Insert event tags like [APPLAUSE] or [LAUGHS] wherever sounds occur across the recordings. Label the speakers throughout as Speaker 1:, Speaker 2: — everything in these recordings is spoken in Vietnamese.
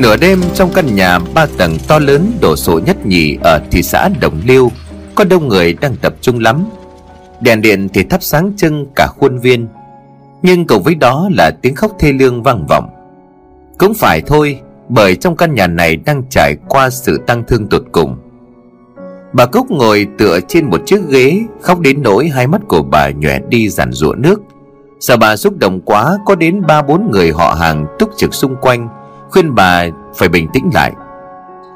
Speaker 1: Nửa đêm trong căn nhà ba tầng to lớn đổ sổ nhất nhì ở thị xã Đồng Liêu, Có đông người đang tập trung lắm. Đèn điện thì thắp sáng trưng cả khuôn viên, Nhưng cùng với đó là tiếng khóc thê lương vang vọng. Cũng phải thôi, Bởi trong căn nhà này đang trải qua sự tăng thương tột cùng. Bà Cúc ngồi tựa trên một chiếc ghế, Khóc đến nỗi hai mắt của bà nhòe đi giàn rụa nước. Sợ bà xúc động quá, Có đến ba bốn người họ hàng túc trực xung quanh Khuyên bà phải bình tĩnh lại.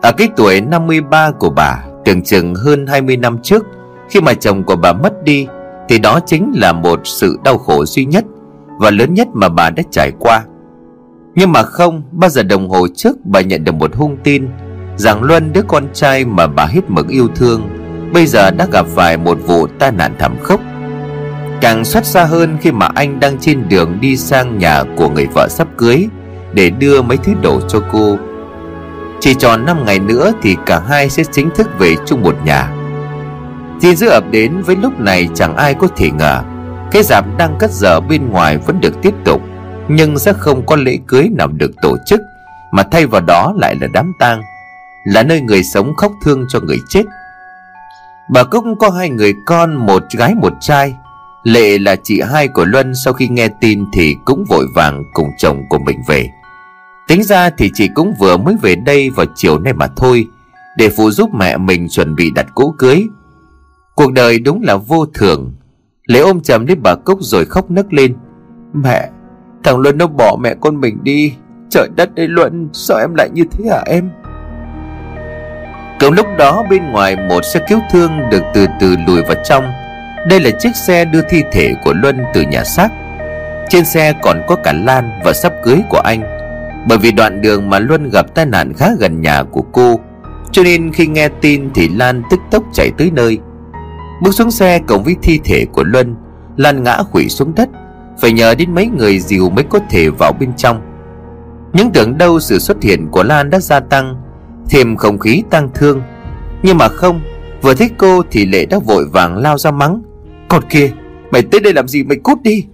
Speaker 1: Ở cái tuổi 53 của bà, Tưởng chừng hơn 20 năm trước, Khi mà chồng của bà mất đi, Thì đó chính là một sự đau khổ duy nhất Và lớn nhất mà bà đã trải qua. Nhưng mà không, Bao giờ đồng hồ trước bà nhận được một hung tin Rằng Luân, đứa con trai mà bà hết mực yêu thương, Bây giờ đã gặp phải một vụ tai nạn thảm khốc. Càng xót xa hơn khi mà anh đang trên đường đi sang nhà của người vợ sắp cưới để đưa mấy thứ đồ cho cô. Chỉ tròn 5 ngày nữa thì cả hai sẽ chính thức về chung một nhà. Tin dữ ập đến với lúc này chẳng ai có thể ngờ, Cái dạp đang cất dở bên ngoài vẫn được tiếp tục, Nhưng sẽ không có lễ cưới nào được tổ chức, Mà thay vào đó lại là đám tang, Là nơi người sống khóc thương cho người chết. Bà Cúc có hai người con, Một gái, một trai. Lệ là chị hai của Luân Sau khi nghe tin thì cũng vội vàng cùng chồng của mình về. Tính ra thì chị cũng vừa mới về đây vào chiều nay mà thôi, Để phụ giúp mẹ mình chuẩn bị đặt cỗ cưới. Cuộc đời đúng là vô thường. Lễ ôm chầm lấy bà Cúc rồi khóc nấc lên. Mẹ, Thằng Luân nó bỏ mẹ con mình đi. Trời đất ơi Luân, Sao em lại như thế hả em? Cùng lúc đó bên ngoài một xe cứu thương được từ từ lùi vào trong. Đây là chiếc xe đưa thi thể của Luân từ nhà xác. Trên xe còn có cả Lan và sắp cưới của anh bởi vì đoạn đường mà Luân gặp tai nạn khá gần nhà của cô, Cho nên khi nghe tin thì Lan tức tốc chạy tới nơi. Bước xuống xe cộng với thi thể của Luân, Lan ngã quỵ xuống đất. Phải nhờ đến mấy người dìu mới có thể vào bên trong. Những tưởng đâu sự xuất hiện của Lan đã gia tăng, Thêm không khí tăng thương. Nhưng mà không, Vừa thấy cô thì Lệ đã vội vàng lao ra mắng. Còn kia, Mày tới đây làm gì? Mày cút đi!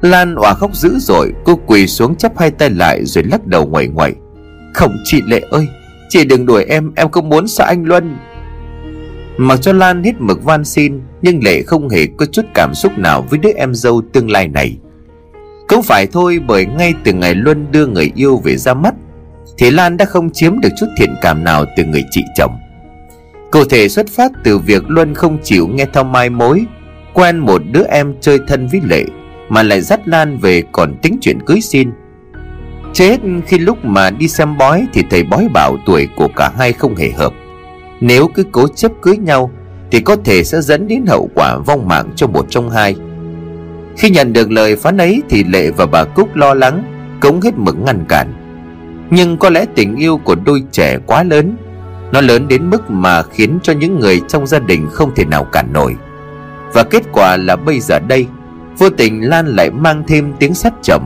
Speaker 1: Lan òa khóc dữ rồi Cô quỳ xuống chắp hai tay lại rồi lắc đầu ngoẩy ngoẩy Không, chị Lệ ơi, Chị đừng đuổi em Em không muốn sợ anh Luân. Mặc cho Lan hít mực van xin, Nhưng Lệ không hề có chút cảm xúc nào Với đứa em dâu tương lai này. Cũng phải thôi, bởi ngay từ ngày Luân đưa người yêu về ra mắt, Thì Lan đã không chiếm được chút thiện cảm nào từ người chị chồng. Cụ thể xuất phát từ việc Luân không chịu nghe theo mai mối, Quen một đứa em chơi thân với Lệ mà lại dắt Lan về còn tính chuyện cưới xin. Chết khi lúc mà đi xem bói Thì thầy bói bảo tuổi của cả hai không hề hợp. Nếu cứ cố chấp cưới nhau Thì có thể sẽ dẫn đến hậu quả vong mạng cho một trong hai. Khi nhận được lời phán ấy Thì Lệ và bà Cúc lo lắng cống hết mực ngăn cản. Nhưng có lẽ tình yêu của đôi trẻ quá lớn, Nó lớn đến mức mà khiến cho những người trong gia đình không thể nào cản nổi. Và kết quả là bây giờ đây Vô tình Lan lại mang thêm tiếng sắt chậm.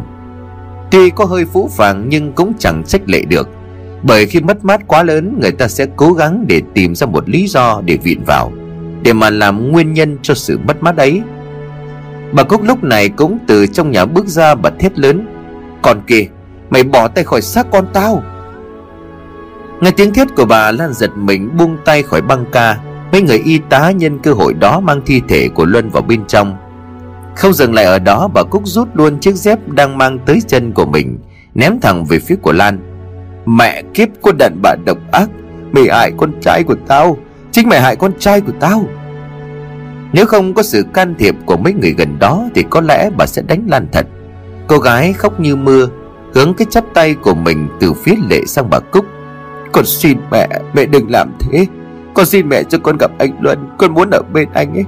Speaker 1: Tuy có hơi phũ phàng nhưng cũng chẳng trách lệ được, Bởi khi mất mát quá lớn, Người ta sẽ cố gắng để tìm ra một lý do để viện vào, Để mà làm nguyên nhân cho sự mất mát ấy. Bà Cúc lúc này cũng từ trong nhà bước ra bật thét lớn, Còn kìa, Mày bỏ tay khỏi xác con tao. Nghe tiếng thét của bà, Lan giật mình buông tay khỏi băng ca. Mấy người y tá nhân cơ hội đó mang thi thể của Luân vào bên trong không dừng lại ở đó bà Cúc rút luôn chiếc dép đang mang tới chân của mình, Ném thẳng về phía của Lan. Mẹ kiếp, con đàn bà độc ác, Mày hại con trai của tao, Chính mày hại con trai của tao. Nếu không có sự can thiệp của mấy người gần đó Thì có lẽ bà sẽ đánh Lan thật. Cô gái khóc như mưa, Hướng cái chắp tay của mình từ phía lệ sang bà Cúc. Con xin mẹ Mẹ đừng làm thế. Con xin mẹ cho con gặp anh Luân, Con muốn ở bên anh ấy.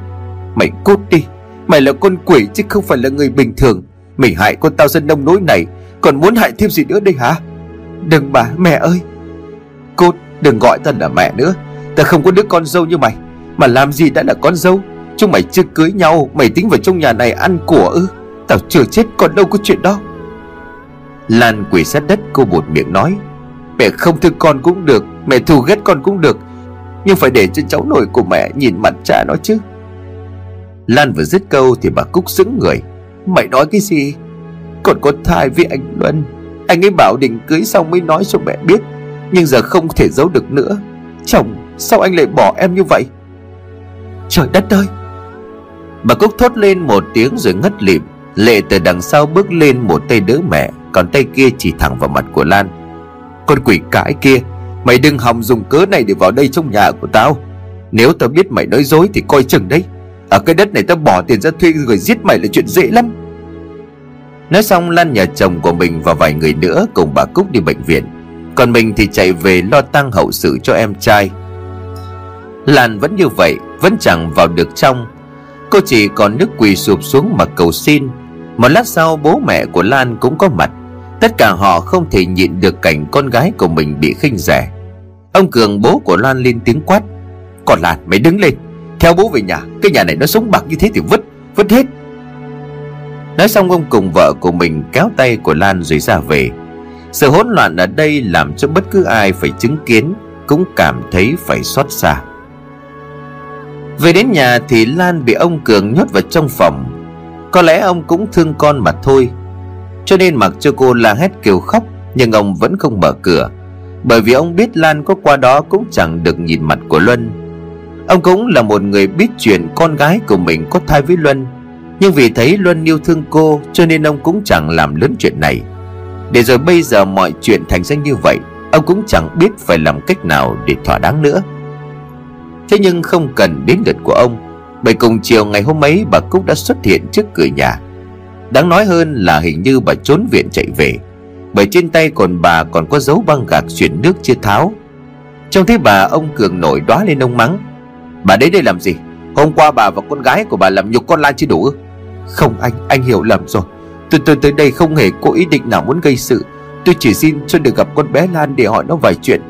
Speaker 1: Mày cút đi. Mày là con quỷ chứ không phải là người bình thường. Mày hại con tao dân nông nỗi này, Còn muốn hại thêm gì nữa đây hả? Đừng bà mẹ ơi. Cốt đừng gọi ta là mẹ nữa. Ta không có đứa con dâu như mày. Mà làm gì đã là con dâu? Chúng mày chưa cưới nhau, Mày tính vào trong nhà này ăn của ư? Tao chưa chết, còn đâu có chuyện đó. Lan quỷ sát đất, cô bột miệng nói. Mẹ không thương con cũng được, Mẹ thù ghét con cũng được. Nhưng phải để cho cháu nội của mẹ nhìn mặt cha nó chứ. Lan vừa dứt câu thì bà Cúc sững người. Mày nói cái gì? Còn có thai với anh Luân.
Speaker 2: Anh ấy bảo định cưới xong mới nói cho mẹ biết. Nhưng giờ không thể giấu được nữa. Chồng, sao anh lại bỏ em như vậy? Trời đất ơi!
Speaker 1: Bà Cúc thốt lên một tiếng rồi ngất lịm. Lệ từ đằng sau bước lên một tay đỡ mẹ, Còn tay kia chỉ thẳng vào mặt của Lan.
Speaker 2: Con quỷ cãi kia, Mày đừng hòng dùng cớ này để vào đây trong nhà của tao. Nếu tao biết mày nói dối thì coi chừng đấy. Ở cái đất này tao bỏ tiền ra thuê người giết mày là chuyện dễ lắm.
Speaker 1: Nói xong, Lan nhà chồng của mình và vài người nữa cùng bà Cúc đi bệnh viện. Còn mình thì chạy về lo tang hậu sự cho em trai. Lan vẫn như vậy, Vẫn chẳng vào được trong. Cô chỉ còn nước quỳ sụp xuống mà cầu xin. Một lát sau, bố mẹ của Lan cũng có mặt. Tất cả họ không thể nhịn được cảnh con gái của mình bị khinh rẻ. Ông Cường bố của Lan lên tiếng quát, Còn Lan, mày đứng lên. Theo bố về nhà, Cái nhà này nó sống bạc như thế thì vứt Vứt hết. Nói xong ông cùng vợ của mình kéo tay của Lan rồi ra về. Sự hỗn loạn ở đây làm cho bất cứ ai phải chứng kiến, Cũng cảm thấy phải xót xa. Về đến nhà thì Lan bị ông Cường nhốt vào trong phòng. Có lẽ ông cũng thương con mà thôi. Cho nên mặc cho cô la hét kêu khóc, Nhưng ông vẫn không mở cửa. Bởi vì ông biết Lan có qua đó cũng chẳng được nhìn mặt của Luân. Ông cũng là một người biết chuyện con gái của mình có thai với Luân. Nhưng vì thấy Luân yêu thương cô, Cho nên ông cũng chẳng làm lớn chuyện này. Để rồi bây giờ mọi chuyện thành ra như vậy, Ông cũng chẳng biết phải làm cách nào để thỏa đáng nữa. Thế nhưng không cần đến lượt của ông, Bởi cùng chiều ngày hôm ấy bà Cúc đã xuất hiện trước cửa nhà. Đáng nói hơn là hình như bà trốn viện chạy về, Bởi trên tay còn bà còn có dấu băng gạc chuyển nước chưa tháo. Trông thấy bà ông Cường nổi đóa lên ông mắng Bà đến đây làm gì? Hôm qua bà và con gái của bà làm nhục con Lan chưa đủ không anh, anh hiểu lầm rồi. Tôi tôi tới đây không hề có ý định nào muốn gây sự. Tôi chỉ xin cho được gặp con bé Lan để hỏi nó vài chuyện.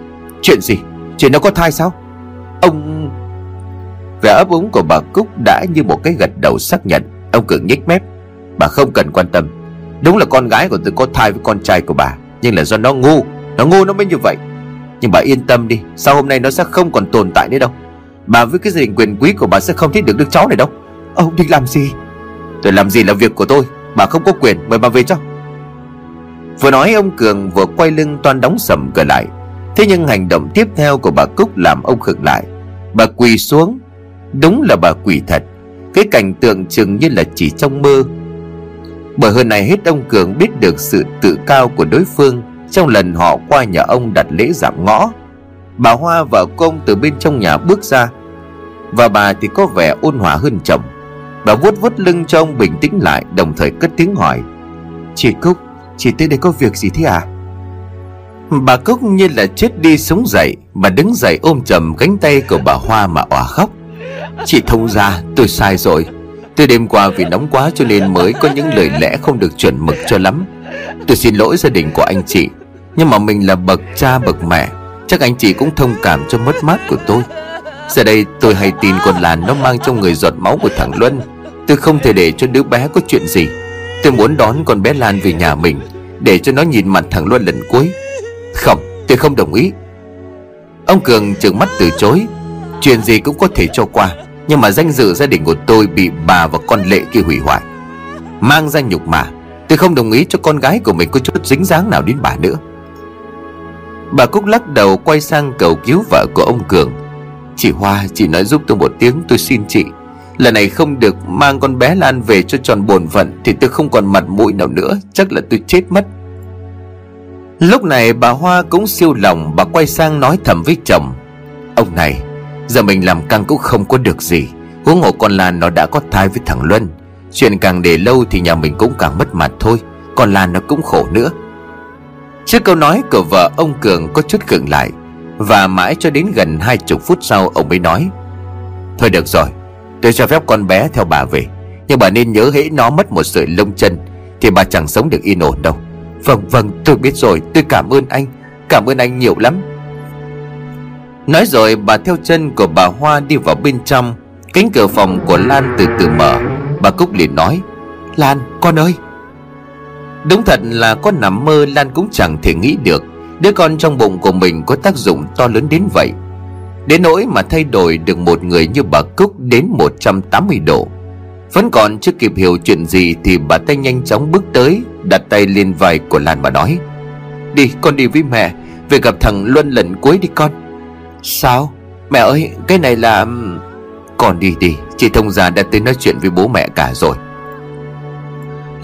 Speaker 1: Chuyện gì? Chuyện nó có thai sao? Ông... Vẻ ấp úng của bà Cúc đã như một cái gật đầu xác nhận. Ông Cường nhếch mép. Bà không cần quan tâm. Đúng là con gái của tôi có thai với con trai của bà Nhưng là do nó ngu. Nó ngu nó mới như vậy. Nhưng bà yên tâm đi Sau hôm nay nó sẽ không còn tồn tại nữa đâu. Bà với cái gia đình quyền quý của bà sẽ không thích được đứa cháu này đâu. Ông định làm gì? Tôi làm gì là việc của tôi, Bà không có quyền, mời bà về cho. Vừa nói, ông Cường vừa quay lưng toan đóng sầm cửa lại. Thế nhưng hành động tiếp theo của bà Cúc làm ông khựng lại. Bà quỳ xuống. Đúng là bà quỳ thật. Cái cảnh tượng chừng như là chỉ trong mơ. Bởi hơn này hết, ông Cường biết được sự tự cao của đối phương Trong lần họ qua nhà ông đặt lễ giảm ngõ. Bà Hoa và công từ bên trong nhà bước ra. Và bà thì có vẻ ôn hòa hơn chồng. Bà vuốt vuốt lưng cho ông bình tĩnh lại, Đồng thời cất tiếng hỏi. Chị Cúc, Chị tới đây có việc gì thế à? Bà Cúc như là chết đi sống dậy, Bà đứng dậy ôm chầm cánh tay của bà Hoa mà òa khóc. Chị thông ra, tôi sai rồi. Tôi đêm qua vì nóng quá cho nên mới có những lời lẽ không được chuẩn mực cho lắm. Tôi xin lỗi gia đình của anh chị, Nhưng mà mình là bậc cha bậc mẹ. Chắc anh chị cũng thông cảm cho mất mát của tôi. Giờ đây tôi hay tin con làn nó mang trong người giọt máu của thằng Luân. Tôi không thể để cho đứa bé có chuyện gì. Tôi muốn đón con bé Lan về nhà mình, Để cho nó nhìn mặt thằng Luân lần cuối. Không, tôi không đồng ý. Ông Cường trừng mắt từ chối. Chuyện gì cũng có thể cho qua, Nhưng mà danh dự gia đình của tôi bị bà và con lệ kia hủy hoại. Mang ra nhục mà Tôi không đồng ý cho con gái của mình có chút dính dáng nào đến bà nữa. Bà Cúc lắc đầu quay sang cầu cứu vợ của ông Cường. Chị Hoa, chị nói giúp tôi một tiếng, tôi xin chị. Lần này không được mang con bé Lan về cho tròn bổn phận Thì tôi không còn mặt mũi nào nữa, Chắc là tôi chết mất. Lúc này bà Hoa cũng siêu lòng, Bà quay sang nói thầm với chồng. Ông này, Giờ mình làm căng cũng không có được gì. Huống hồ con Lan nó đã có thai với thằng Luân. Chuyện càng để lâu thì nhà mình cũng càng mất mặt thôi. Còn Lan nó cũng khổ nữa. Trước câu nói của vợ ông Cường có chút cường lại, Và mãi cho đến gần hai chục phút sau ông mới nói, Thôi được rồi, Tôi cho phép con bé theo bà về, Nhưng bà nên nhớ hễ nó mất một sợi lông chân Thì bà chẳng sống được yên ổn đâu. Vâng vâng tôi biết rồi, Tôi cảm ơn anh, Cảm ơn anh nhiều lắm. Nói rồi bà theo chân của bà Hoa đi vào bên trong, Cánh cửa phòng của Lan từ từ mở. Bà Cúc liền nói, Lan, con ơi Đúng thật là có nằm mơ Lan cũng chẳng thể nghĩ được. Đứa con trong bụng của mình có tác dụng to lớn đến vậy. Đến nỗi mà thay đổi được một người như bà Cúc đến 180 độ. Vẫn còn chưa kịp hiểu chuyện gì Thì bà ta nhanh chóng bước tới, Đặt tay lên vai của Lan mà nói,
Speaker 2: Đi, con đi với mẹ. Về gặp thằng Luân lần cuối đi con. Sao? Mẹ ơi, cái này là Con đi đi. Chị thông già đã tới nói chuyện với bố mẹ cả rồi.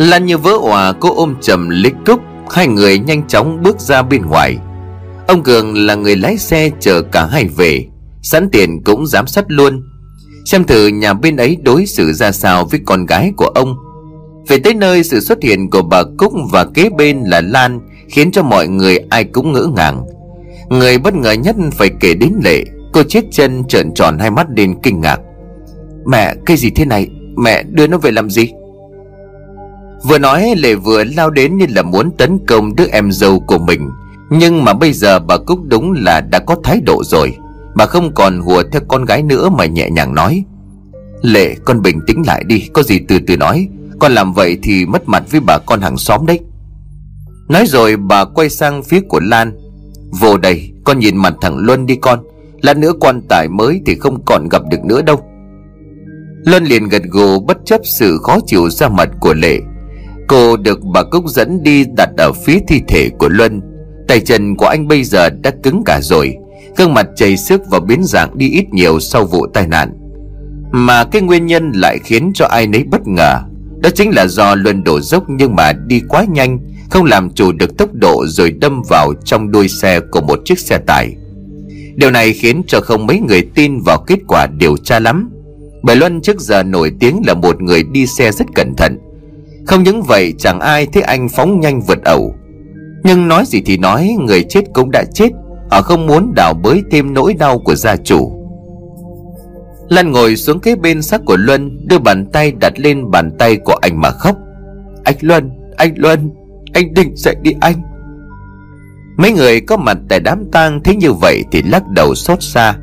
Speaker 2: Lan như vỡ òa, cô ôm chầm lích cúc. Hai người nhanh chóng bước ra bên ngoài. Ông Cường là người lái xe chờ cả hai về. Sẵn tiền cũng giám sát luôn. Xem thử nhà bên ấy đối xử ra sao với con gái của ông. Về tới nơi, sự xuất hiện của bà Cúc và kế bên là Lan Khiến cho mọi người ai cũng ngỡ ngàng. Người bất ngờ nhất phải kể đến Lệ. Cô chết chân, trợn tròn hai mắt lên kinh ngạc. Mẹ, cái gì thế này? Mẹ đưa nó về làm gì? Vừa nói Lệ vừa lao đến như là muốn tấn công đứa em dâu của mình. Nhưng mà bây giờ bà Cúc đúng là đã có thái độ rồi. Bà không còn hùa theo con gái nữa mà nhẹ nhàng nói. Lệ, con bình tĩnh lại đi, Có gì từ từ nói. Con làm vậy thì mất mặt với bà con hàng xóm đấy. Nói rồi bà quay sang phía của Lan. Vô đây, con nhìn mặt thằng Luân đi con. Lát nữa quan tài mới thì không còn gặp được nữa đâu. Luân liền gật gù bất chấp sự khó chịu ra mặt của Lệ. Cô được bà Cúc dẫn đi đặt ở phía thi thể của Luân. Tay chân của anh bây giờ đã cứng cả rồi. Gương mặt chảy sức và biến dạng đi ít nhiều sau vụ tai nạn. Mà cái nguyên nhân lại khiến cho ai nấy bất ngờ. Đó chính là do Luân đổ dốc nhưng mà đi quá nhanh, Không làm chủ được tốc độ rồi đâm vào trong đuôi xe của một chiếc xe tải. Điều này khiến cho không mấy người tin vào kết quả điều tra lắm. Bởi Luân trước giờ nổi tiếng là một người đi xe rất cẩn thận. Không những vậy chẳng ai thấy anh phóng nhanh vượt ẩu. Nhưng nói gì thì nói người chết cũng đã chết. Họ không muốn đào bới thêm nỗi đau của gia chủ. Lan ngồi xuống kế bên xác của Luân Đưa bàn tay đặt lên bàn tay của anh mà khóc. Anh Luân, anh Luân Anh định dậy đi anh. Mấy người có mặt tại đám tang thấy như vậy thì lắc đầu xót xa.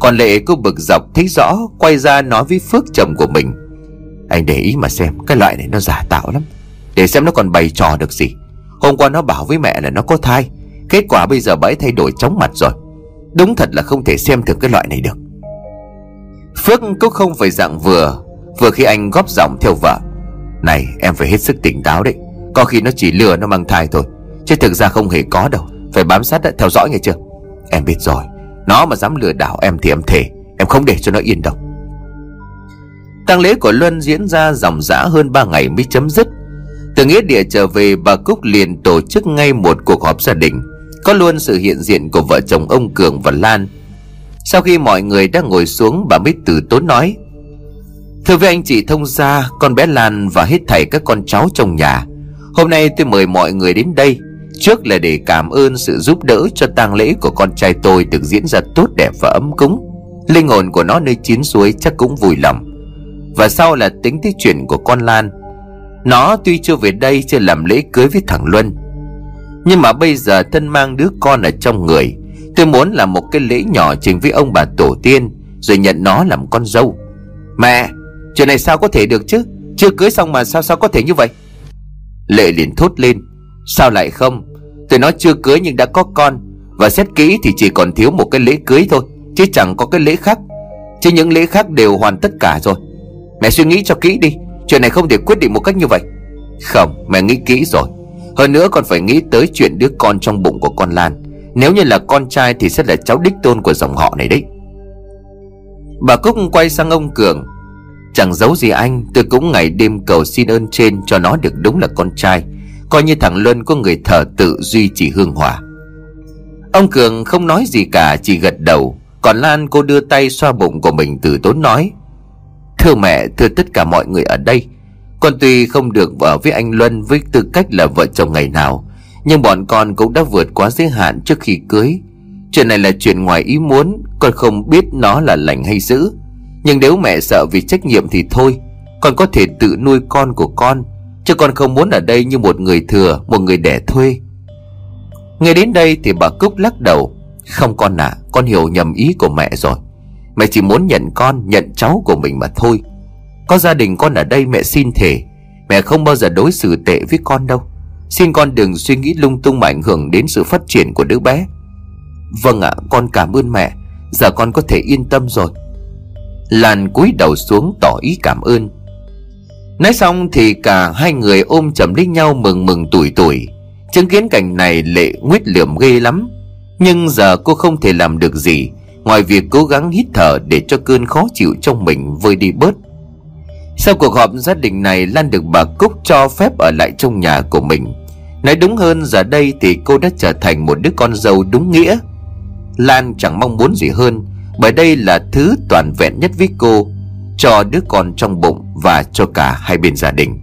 Speaker 2: Còn Lệ cô bực dọc thấy rõ Quay ra nói với Phước chồng của mình. Anh để ý mà xem, Cái loại này nó giả tạo lắm. Để xem nó còn bày trò được gì. Hôm qua nó bảo với mẹ là nó có thai. Kết quả bây giờ bà ấy thay đổi chóng mặt rồi. Đúng thật là không thể xem thường cái loại này được. Phước cũng không phải dạng vừa. Vừa khi anh góp giọng theo vợ. Này, em phải hết sức tỉnh táo đấy. Có khi nó chỉ lừa nó mang thai thôi. Chứ thực ra không hề có đâu. Phải bám sát đã, theo dõi nghe chưa? Em biết rồi. Nó mà dám lừa đảo em thì em thề. Em không để cho nó yên đâu tang lễ của Luân diễn ra dòng dã hơn 3 ngày mới chấm dứt. Từ nghĩa địa trở về, bà Cúc liền tổ chức ngay một cuộc họp gia đình, có luôn sự hiện diện của vợ chồng ông Cường và Lan. Sau khi mọi người đã ngồi xuống, bà mới từ tốn nói, Thưa với anh chị thông gia, Con bé Lan và hết thảy các con cháu trong nhà, Hôm nay tôi mời mọi người đến đây, Trước là để cảm ơn sự giúp đỡ cho tang lễ của con trai tôi được diễn ra tốt đẹp và ấm cúng. Linh hồn của nó nơi chín suối chắc cũng vui lòng. Và sau là tính tới chuyện của con Lan. Nó tuy chưa về đây, chưa làm lễ cưới với thằng Luân. Nhưng mà bây giờ thân mang đứa con ở trong người, Tôi muốn làm một cái lễ nhỏ trình với ông bà tổ tiên, Rồi nhận nó làm con dâu. Mẹ, Chuyện này sao có thể được chứ? Chưa cưới xong mà sao sao có thể như vậy? Lệ liền thốt lên. Sao lại không? Tôi nói chưa cưới nhưng đã có con, Và xét kỹ thì chỉ còn thiếu một cái lễ cưới thôi, Chứ chẳng có cái lễ khác. Chứ những lễ khác đều hoàn tất cả rồi. Mẹ suy nghĩ cho kỹ đi. Chuyện này không thể quyết định một cách như vậy. Không, mẹ nghĩ kỹ rồi. Hơn nữa còn phải nghĩ tới chuyện đứa con trong bụng của con Lan. Nếu như là con trai thì sẽ là cháu đích tôn của dòng họ này đấy. Bà Cúc quay sang ông Cường. Chẳng giấu gì anh, Tôi cũng ngày đêm cầu xin ơn trên cho nó được đúng là con trai. Coi như thằng Luân có người thờ tự duy trì hương hòa. Ông Cường không nói gì cả, Chỉ gật đầu. Còn Lan cô đưa tay xoa bụng của mình từ tốn nói. Thưa mẹ thưa tất cả mọi người ở đây con tuy không được ở với anh Luân với tư cách là vợ chồng ngày nào Nhưng bọn con cũng đã vượt quá giới hạn trước khi cưới. Chuyện này là chuyện ngoài ý muốn Con không biết nó là lành hay dữ. Nhưng nếu mẹ sợ vì trách nhiệm thì thôi Con có thể tự nuôi con của con Chứ con không muốn ở đây như một người thừa Một người đẻ thuê. Nghe đến đây thì bà Cúc lắc đầu. Không con ạ à, Con hiểu nhầm ý của mẹ rồi. Mẹ chỉ muốn nhận con, Nhận cháu của mình mà thôi. Có gia đình con ở đây mẹ xin thể Mẹ không bao giờ đối xử tệ với con đâu. Xin con đừng suy nghĩ lung tung mà ảnh hưởng đến sự phát triển của đứa bé. Vâng ạ, con cảm ơn mẹ. Giờ con có thể yên tâm rồi. Lan cúi đầu xuống tỏ ý cảm ơn. Nói xong thì cả hai người ôm chầm lấy nhau mừng mừng tuổi tuổi
Speaker 1: Chứng kiến cảnh này Lệ nguyết liệm ghê lắm. Nhưng giờ cô không thể làm được gì. Ngoài việc cố gắng hít thở Để cho cơn khó chịu trong mình vơi đi bớt, Sau cuộc họp gia đình này Lan được bà Cúc cho phép ở lại trong nhà của mình. Nói đúng hơn, giờ đây thì cô đã trở thành một đứa con dâu đúng nghĩa. Lan chẳng mong muốn gì hơn, Bởi đây là thứ toàn vẹn nhất với cô, Cho đứa con trong bụng và cho cả hai bên gia đình.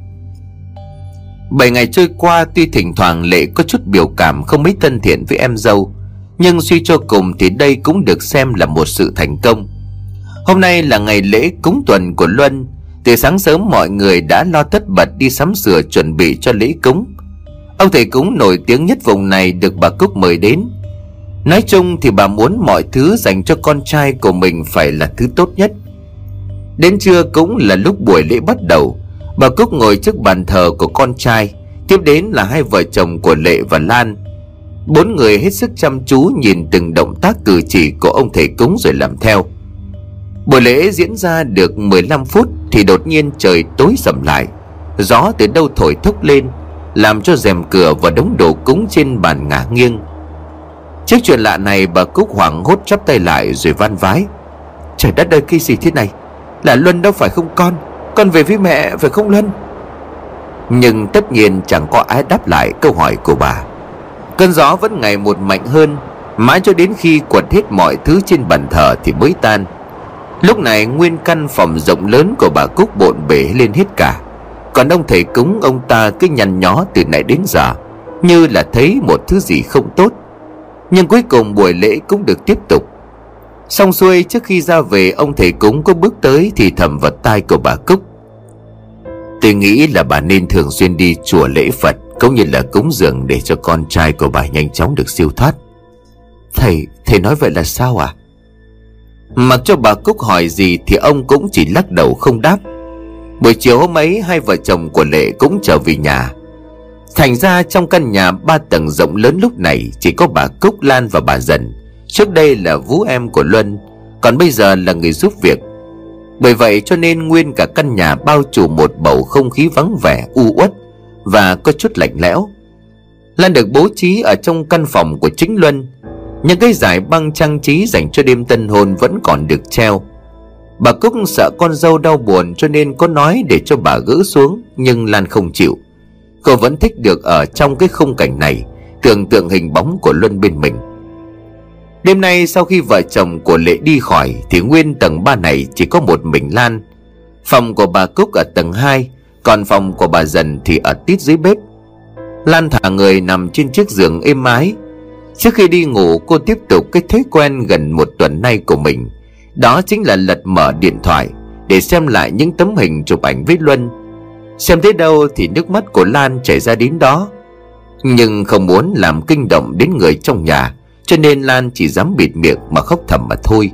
Speaker 1: Bảy ngày trôi qua, tuy thỉnh thoảng Lệ có chút biểu cảm không mấy thân thiện với em dâu nhưng suy cho cùng thì đây cũng được xem là một sự thành công. Hôm nay là ngày lễ cúng tuần của Luân. Từ sáng sớm mọi người đã lo tất bật đi sắm sửa chuẩn bị cho lễ cúng. Ông thầy cúng nổi tiếng nhất vùng này được bà Cúc mời đến. Nói chung thì bà muốn mọi thứ dành cho con trai của mình phải là thứ tốt nhất. Đến trưa cũng là lúc buổi lễ bắt đầu. Bà Cúc ngồi trước bàn thờ của con trai. Tiếp đến là hai vợ chồng của Lệ và Lan. Bốn người hết sức chăm chú nhìn từng động tác cử chỉ của ông thầy cúng rồi làm theo. Buổi lễ diễn ra được 15 phút thì đột nhiên trời tối sầm lại. Gió từ đâu thổi thốc lên, Làm cho rèm cửa và đống đồ cúng trên bàn ngả nghiêng. Trước chuyện lạ này bà Cúc hoảng hốt chắp tay lại rồi van vái. Trời đất ơi, cái gì thế này? Là Luân đâu phải không con? Con về với mẹ phải không Luân? Nhưng tất nhiên chẳng có ai đáp lại câu hỏi của bà. Cơn gió vẫn ngày một mạnh hơn, Mãi cho đến khi quật hết mọi thứ trên bàn thờ thì mới tan. Lúc này nguyên căn phòng rộng lớn của bà Cúc bộn bể lên hết cả. Còn ông thầy cúng ông ta cứ nhăn nhó từ nãy đến giờ, Như là thấy một thứ gì không tốt. Nhưng cuối cùng buổi lễ cũng được tiếp tục. Xong xuôi, trước khi ra về, ông thầy cúng có bước tới thì thầm vào tai của bà Cúc. Tôi nghĩ là bà nên thường xuyên đi chùa lễ Phật. Cũng như là cúng dường để cho con trai của bà nhanh chóng được siêu thoát. Thầy, thầy nói vậy là sao à? Mặc cho bà Cúc hỏi gì thì ông cũng chỉ lắc đầu không đáp. Buổi chiều hôm ấy hai vợ chồng của Lệ cũng trở về nhà. Thành ra trong căn nhà ba tầng rộng lớn lúc này Chỉ có bà Cúc Lan và bà Dần. Trước đây là Vũ em của Luân Còn bây giờ là người giúp việc. Bởi vậy cho nên nguyên cả căn nhà bao trùm một bầu không khí vắng vẻ u uất. Và có chút lạnh lẽo. Lan được bố trí ở trong căn phòng của chính Luân Những cái giải băng trang trí dành cho đêm tân hôn vẫn còn được treo. Bà Cúc sợ con dâu đau buồn cho nên có nói để cho bà gỡ xuống, Nhưng Lan không chịu. Cô vẫn thích được ở trong cái khung cảnh này, Tưởng tượng hình bóng của Luân bên mình. Đêm nay sau khi vợ chồng của Lệ đi khỏi, Thì nguyên tầng 3 này chỉ có một mình Lan. Phòng của bà Cúc ở tầng 2 còn phòng của bà Dần thì ở tít dưới bếp. Lan thả người nằm trên chiếc giường êm ái. Trước khi đi ngủ, cô tiếp tục cái thói quen gần một tuần nay của mình. Đó chính là lật mở điện thoại Để xem lại những tấm hình chụp ảnh với Luân. Xem thế đâu thì nước mắt của Lan chảy ra đến đó. Nhưng không muốn làm kinh động đến người trong nhà, cho nên Lan chỉ dám bịt miệng mà khóc thầm mà thôi.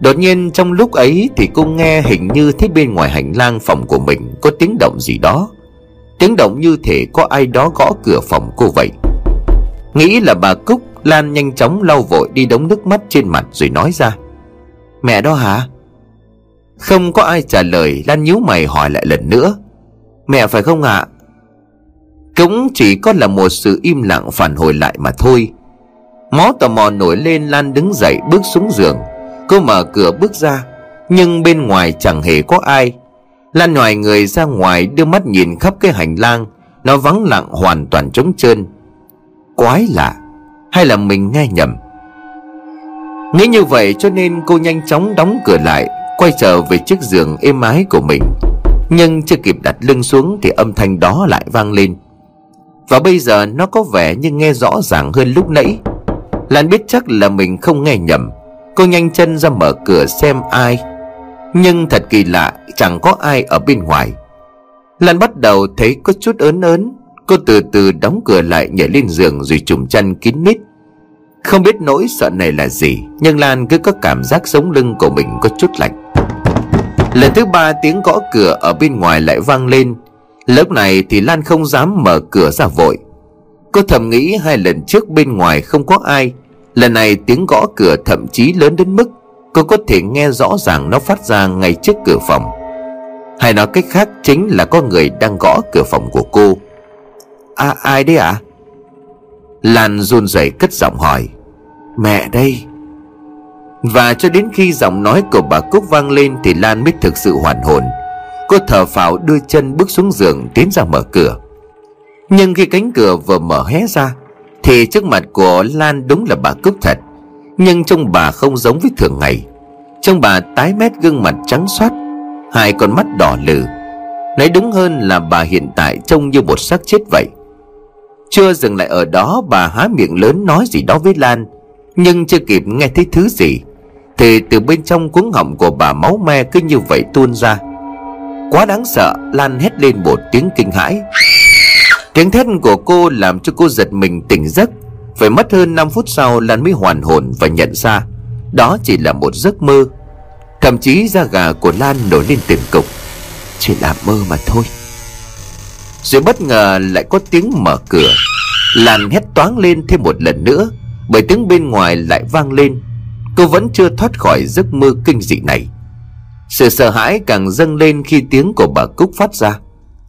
Speaker 1: Đột nhiên trong lúc ấy thì cô nghe hình như thấy bên ngoài hành lang phòng của mình có tiếng động gì đó Tiếng động như thể có ai đó gõ cửa phòng cô vậy Nghĩ là bà Cúc Lan nhanh chóng lau vội đi đống nước mắt trên mặt rồi nói ra Mẹ đó hả? Không có ai trả lời, Lan nhíu mày hỏi lại lần nữa Mẹ phải không ạ? À? Cũng chỉ có là một sự im lặng phản hồi lại mà thôi Mó tò mò nổi lên, Lan đứng dậy bước xuống giường Cô mở cửa bước ra, Nhưng bên ngoài chẳng hề có ai. Lan ngoài người ra ngoài đưa mắt nhìn khắp cái hành lang, Nó vắng lặng hoàn toàn trống trơn. Quái lạ, Hay là mình nghe nhầm? Nghĩ như vậy cho nên cô nhanh chóng đóng cửa lại, Quay trở về chiếc giường êm ái của mình. Nhưng chưa kịp đặt lưng xuống Thì âm thanh đó lại vang lên. Và bây giờ nó có vẻ như nghe rõ ràng hơn lúc nãy. Lan biết chắc là mình không nghe nhầm. Cô nhanh chân ra mở cửa xem ai. Nhưng thật kỳ lạ, Chẳng có ai ở bên ngoài. Lan bắt đầu thấy có chút ớn ớn. Cô từ từ đóng cửa lại, nhảy lên giường Rồi trùm chăn kín mít. Không biết nỗi sợ này là gì, Nhưng Lan cứ có cảm giác sống lưng của mình có chút lạnh. Lần thứ ba tiếng gõ cửa ở bên ngoài lại vang lên. Lúc này thì Lan không dám mở cửa ra vội. Cô thầm nghĩ hai lần trước bên ngoài không có ai Lần này tiếng gõ cửa thậm chí lớn đến mức Cô có thể nghe rõ ràng nó phát ra ngay trước cửa phòng. Hay nói cách khác chính là có người đang gõ cửa phòng của cô.
Speaker 2: À ai đấy ạ? À? Lan run rẩy cất giọng hỏi. Mẹ đây. Và cho đến khi giọng nói của bà Cúc vang lên Thì Lan mới thực sự hoàn hồn. Cô thở phào đưa chân bước xuống giường Tiến ra mở cửa. Nhưng khi cánh cửa vừa mở hé ra thì trước mặt của Lan đúng là bà Cúc thật. Nhưng trông bà không giống với thường ngày. Trông bà tái mét gương mặt trắng xoát, Hai con mắt đỏ lử Nói đúng hơn là bà hiện tại trông như một xác chết vậy. Chưa dừng lại ở đó, bà há miệng lớn nói gì đó với Lan, Nhưng chưa kịp nghe thấy thứ gì, Thì từ bên trong cuống họng của bà máu me cứ như vậy tuôn ra. Quá đáng sợ, Lan hét lên một tiếng kinh hãi. Tiếng thét của cô làm cho cô giật mình tỉnh giấc. Phải mất hơn 5 phút sau Lan mới hoàn hồn và nhận ra Đó chỉ là một giấc mơ. Thậm chí da gà của Lan nổi lên từng cục. Chỉ là mơ mà thôi. Rồi bất ngờ lại có tiếng mở cửa. Lan hét toáng lên thêm một lần nữa, Bởi tiếng bên ngoài lại vang lên. Cô vẫn chưa thoát khỏi giấc mơ kinh dị này. Sự sợ hãi càng dâng lên khi tiếng của bà Cúc phát ra.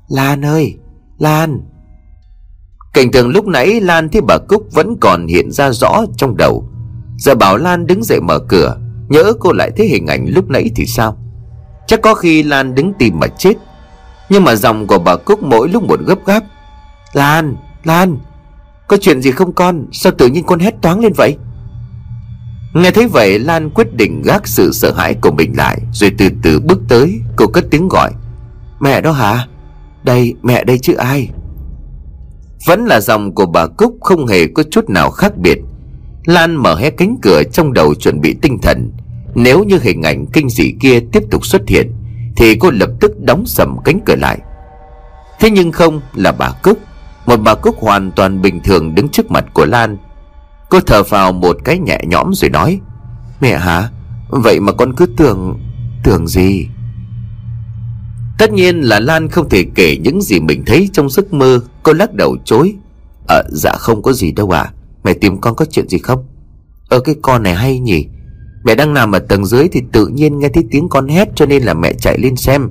Speaker 2: Lan ơi, Lan! Cảnh tượng lúc nãy Lan thấy bà Cúc vẫn còn hiện ra rõ trong đầu. Giờ bảo Lan đứng dậy mở cửa Nhớ cô lại thấy hình ảnh lúc nãy thì sao? Chắc có khi Lan đứng tìm mà chết. Nhưng mà dòng của bà Cúc mỗi lúc một gấp gáp. Lan, Lan Có chuyện gì không con? Sao tự nhiên con hét toáng lên vậy? Nghe thấy vậy Lan quyết định gác sự sợ hãi của mình lại Rồi từ từ bước tới. Cô cất tiếng gọi. Mẹ đó hả? Đây mẹ đây chứ ai? Vẫn là dòng của bà Cúc Không hề có chút nào khác biệt. Lan mở hé cánh cửa trong đầu chuẩn bị tinh thần. Nếu như hình ảnh kinh dị kia tiếp tục xuất hiện, Thì cô lập tức đóng sầm cánh cửa lại. Thế nhưng không, là bà Cúc. Một bà Cúc hoàn toàn bình thường đứng trước mặt của Lan. Cô thở vào một cái nhẹ nhõm rồi nói, Mẹ hả? Vậy mà con cứ tưởng Tưởng gì? Tất nhiên là Lan không thể kể những gì mình thấy trong giấc mơ. Cô lắc đầu chối. Ờ dạ không có gì đâu ạ à. Mẹ tìm con có chuyện gì không? Ờ cái con này hay nhỉ. Mẹ đang nằm ở tầng dưới thì tự nhiên nghe thấy tiếng con hét Cho nên là mẹ chạy lên xem.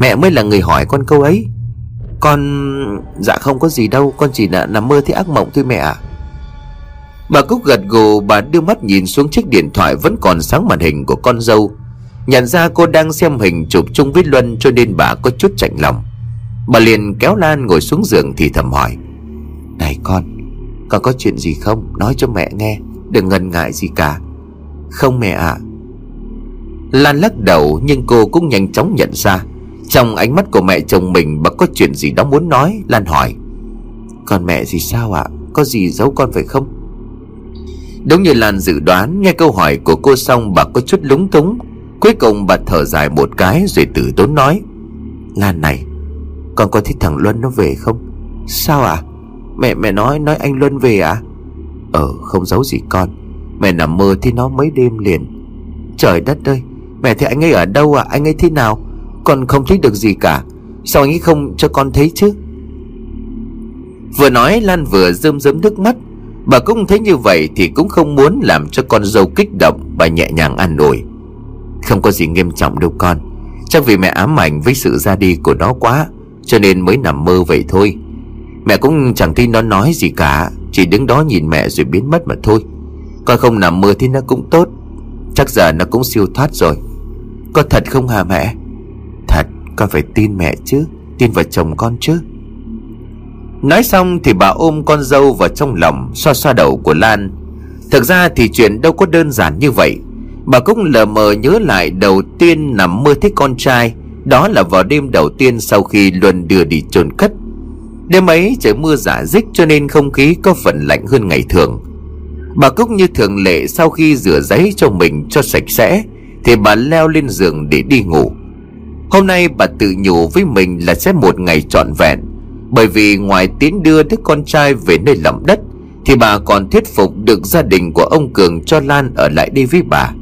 Speaker 2: Mẹ mới là người hỏi con câu ấy. Con... Dạ không có gì đâu. Con chỉ là nằm mơ thấy ác mộng thôi mẹ ạ. Bà Cúc gật gù, Bà đưa mắt nhìn xuống chiếc điện thoại Vẫn còn sáng màn hình của con dâu. Nhận ra cô đang xem hình chụp chung với Luân Cho nên bà có chút chạnh lòng. Bà liền kéo Lan ngồi xuống giường thì thầm hỏi, Này con Con có chuyện gì không? Nói cho mẹ nghe, Đừng ngần ngại gì cả. Không mẹ ạ. À. Lan lắc đầu nhưng cô cũng nhanh chóng nhận ra. Trong ánh mắt của mẹ chồng mình, Bà có chuyện gì đó muốn nói, Lan hỏi, Còn mẹ gì sao ạ? À? Có gì giấu con phải không? Đúng như Lan dự đoán, Nghe câu hỏi của cô xong, bà có chút lúng túng. Cuối cùng bà thở dài một cái Rồi từ tốn nói Lan này, Con có thích thằng Luân nó về không? Sao à? Mẹ mẹ nói nói anh Luân về à Ờ không giấu gì con. Mẹ nằm mơ thì nó mấy đêm liền. Trời đất ơi! Mẹ thấy anh ấy ở đâu à Anh ấy thế nào? Con không thấy được gì cả. Sao anh ấy không cho con thấy chứ? Vừa nói, Lan vừa rơm rớm nước mắt. Bà cũng thấy như vậy Thì cũng không muốn làm cho con dâu kích động, Bà nhẹ nhàng an ủi. Không có gì nghiêm trọng đâu con. Chắc vì mẹ ám ảnh với sự ra đi của nó quá, Cho nên mới nằm mơ vậy thôi. Mẹ cũng chẳng tin nó nói gì cả, Chỉ đứng đó nhìn mẹ rồi biến mất mà thôi. Con không nằm mơ thì nó cũng tốt. Chắc giờ nó cũng siêu thoát rồi. Có thật không hả mẹ? Thật, con phải tin mẹ chứ, Tin vào chồng con chứ. Nói xong thì bà ôm con dâu vào trong lòng, Xoa xoa đầu của Lan. Thực ra thì chuyện đâu có đơn giản như vậy. Bà cũng lờ mờ nhớ lại đầu tiên nằm mơ thấy con trai. Đó là vào đêm đầu tiên sau khi Luân đưa đi chôn cất. Đêm ấy trời mưa giả dích cho nên không khí có phần lạnh hơn ngày thường. Bà Cúc như thường lệ sau khi rửa giấy cho mình cho sạch sẽ, Thì bà leo lên giường để đi ngủ. Hôm nay bà tự nhủ với mình là sẽ một ngày trọn vẹn, Bởi vì ngoài tiến đưa đứa con trai về nơi lầm đất, Thì bà còn thuyết phục được gia đình của ông Cường cho Lan ở lại đi với bà.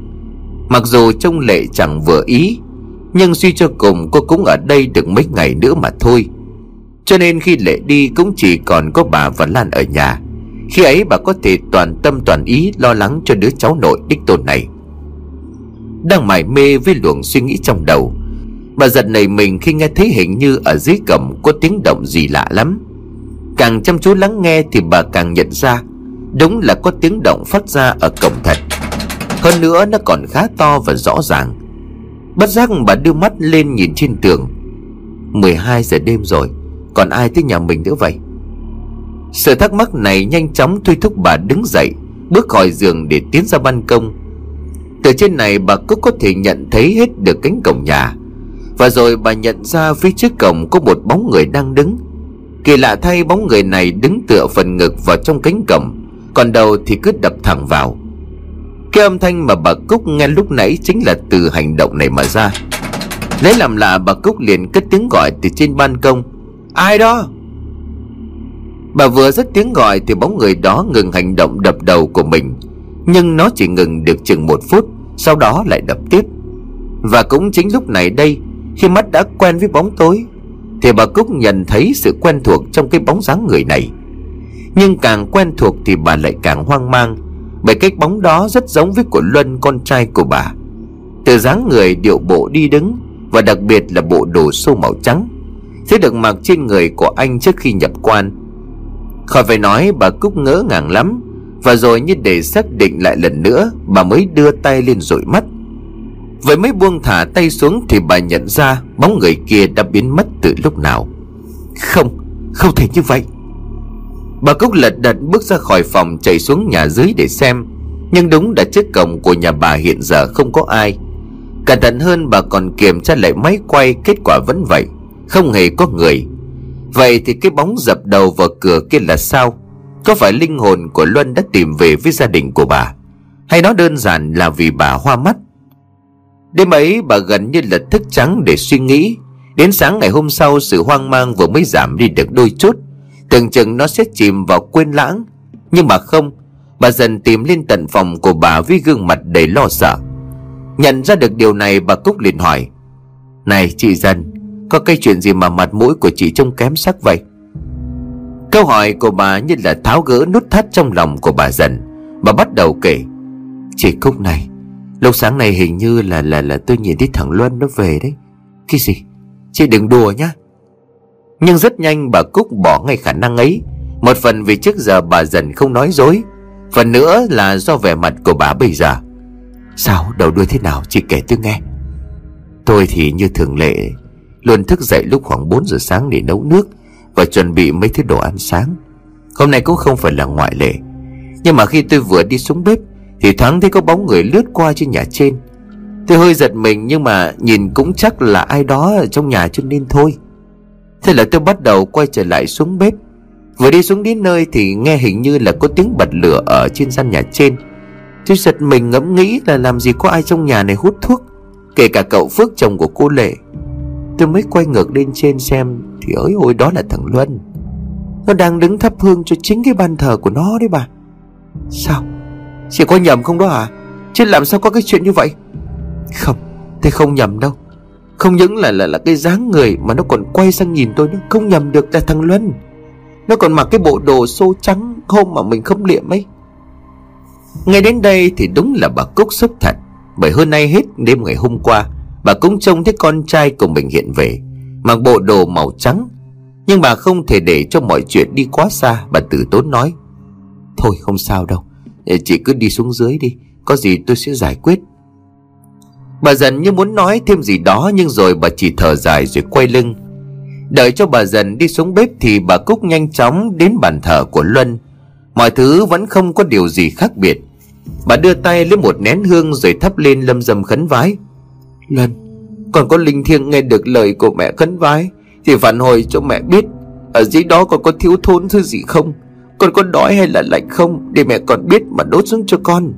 Speaker 2: Mặc dù trông lệ chẳng vừa ý, Nhưng suy cho cùng cô cũng ở đây được mấy ngày nữa mà thôi. Cho nên khi Lệ đi cũng chỉ còn có bà và Lan ở nhà. Khi ấy bà có thể toàn tâm toàn ý lo lắng cho đứa cháu nội đích tôn này. Đang mải mê với luồng suy nghĩ trong đầu, Bà giật nảy mình khi nghe thấy hình như ở dưới cầm có tiếng động gì lạ lắm.
Speaker 1: Càng chăm chú lắng nghe thì bà càng nhận ra, Đúng là có tiếng động phát ra ở cổng thật. Hơn nữa nó còn khá to và rõ ràng. Bất giác bà đưa mắt lên nhìn trên tường. 12 giờ đêm rồi, Còn ai tới nhà mình nữa vậy? Sự thắc mắc này nhanh chóng thôi thúc bà đứng dậy, Bước khỏi giường để tiến ra ban công. Từ trên này bà cũng có thể nhận thấy hết được cánh cổng nhà. Và rồi bà nhận ra phía trước cổng có một bóng người đang đứng. Kỳ lạ thay bóng người này đứng tựa phần ngực vào trong cánh cổng, Còn đầu thì cứ đập thẳng vào. Cái âm thanh mà bà Cúc nghe lúc nãy chính là từ hành động này mà ra. Lấy làm lạ, bà Cúc liền cất tiếng gọi từ trên ban công. Ai đó? Bà vừa dứt tiếng gọi thì bóng người đó ngừng hành động đập đầu của mình. Nhưng nó chỉ ngừng được chừng một phút, Sau đó lại đập tiếp. Và cũng chính lúc này đây, Khi mắt đã quen với bóng tối, Thì bà Cúc nhận thấy sự quen thuộc trong cái bóng dáng người này. Nhưng càng quen thuộc thì bà lại càng hoang mang. Bởi cách bóng đó rất giống với của Luân con trai của bà. Từ dáng người điệu bộ đi đứng Và đặc biệt là bộ đồ sô màu trắng Thế được mặc trên người của anh trước khi nhập quan. Khỏi phải nói bà Cúc ngỡ ngàng lắm Và rồi như để xác định lại lần nữa Bà mới đưa tay lên dụi mắt. Vậy mới buông thả tay xuống Thì bà nhận ra bóng người kia đã biến mất từ lúc nào. Không, không thể như vậy. Bà Cúc lật đật bước ra khỏi phòng Chạy xuống nhà dưới để xem. Nhưng đúng là trước cổng của nhà bà hiện giờ không có ai. Cẩn thận hơn bà còn kiểm tra lại máy quay, Kết quả vẫn vậy, Không hề có người. Vậy thì cái bóng dập đầu vào cửa kia là sao? Có phải linh hồn của Luân đã tìm về với gia đình của bà? Hay nó đơn giản là vì bà hoa mắt? Đêm ấy bà gần như là thức trắng để suy nghĩ. Đến sáng ngày hôm sau, sự hoang mang vừa mới giảm đi được đôi chút. Tưởng chừng nó sẽ chìm vào quên lãng. Nhưng mà không, Bà dần tìm lên tận phòng của bà với gương mặt đầy lo sợ. Nhận ra được điều này, bà Cúc liền hỏi, Này chị dần có cái chuyện gì mà mặt mũi của chị trông kém sắc vậy? Câu hỏi của bà như là tháo gỡ nút thắt trong lòng của bà dần. Bà bắt đầu kể, Chị Cúc này, Lúc sáng nay hình như là là là tôi nhìn thấy thằng Luân nó về đấy. Cái gì? Chị đừng đùa nhá. Nhưng rất nhanh bà Cúc bỏ ngay khả năng ấy. Một phần vì trước giờ bà dần không nói dối, Phần nữa là do vẻ mặt của bà bây giờ. Sao, đầu đuôi thế nào? Chị kể tôi nghe. Tôi thì như thường lệ, Luôn thức dậy lúc khoảng 4 giờ sáng để nấu nước Và chuẩn bị mấy thứ đồ ăn sáng. Hôm nay cũng không phải là ngoại lệ. Nhưng mà khi tôi vừa đi xuống bếp, Thì thoáng thấy có bóng người lướt qua trên nhà trên. Tôi hơi giật mình, nhưng mà nhìn cũng chắc là ai đó ở trong nhà cho nên thôi. Thế là tôi bắt đầu quay trở lại xuống bếp. Vừa đi xuống đến nơi thì nghe hình như là có tiếng bật lửa ở trên gian nhà trên. Tôi giật mình ngẫm nghĩ là làm gì có ai trong nhà này hút thuốc, Kể cả cậu Phước, chồng của cô Lệ. Tôi mới quay ngược lên trên xem Thì ơi ôi, đó là thằng Luân. Nó đang đứng thắp hương cho chính cái ban thờ của nó đấy bà. Sao? Chị có nhầm không đó à Chứ làm sao có cái chuyện như vậy? Không, Tôi không nhầm đâu. Không những là là là cái dáng người Mà nó còn quay sang nhìn tôi nữa, Không nhầm được là thằng Luân. Nó còn mặc cái bộ đồ xô trắng Hôm mà mình không liệm ấy. Ngay đến đây thì đúng là bà Cúc sốc thật. Bởi hôm nay hết đêm ngày hôm qua, Bà cũng trông thấy con trai của mình hiện về, Mặc bộ đồ màu trắng. Nhưng bà không thể để cho mọi chuyện đi quá xa, Bà tử tốn nói. Thôi, không sao đâu. Chị cứ đi xuống dưới đi, Có gì tôi sẽ giải quyết. Bà dần như muốn nói thêm gì đó Nhưng rồi bà chỉ thở dài rồi quay lưng. Đợi cho bà dần đi xuống bếp Thì bà Cúc nhanh chóng đến bàn thờ của Luân. Mọi thứ vẫn không có điều gì khác biệt. Bà đưa tay lấy một nén hương Rồi thắp lên lâm dầm khấn vái. Luân, Còn có linh thiêng nghe được lời của mẹ khấn vái Thì phản hồi cho mẹ biết Ở dưới đó còn có thiếu thốn thứ gì không? Con có đói hay là lạnh không? Để mẹ còn biết mà đốt xuống cho con.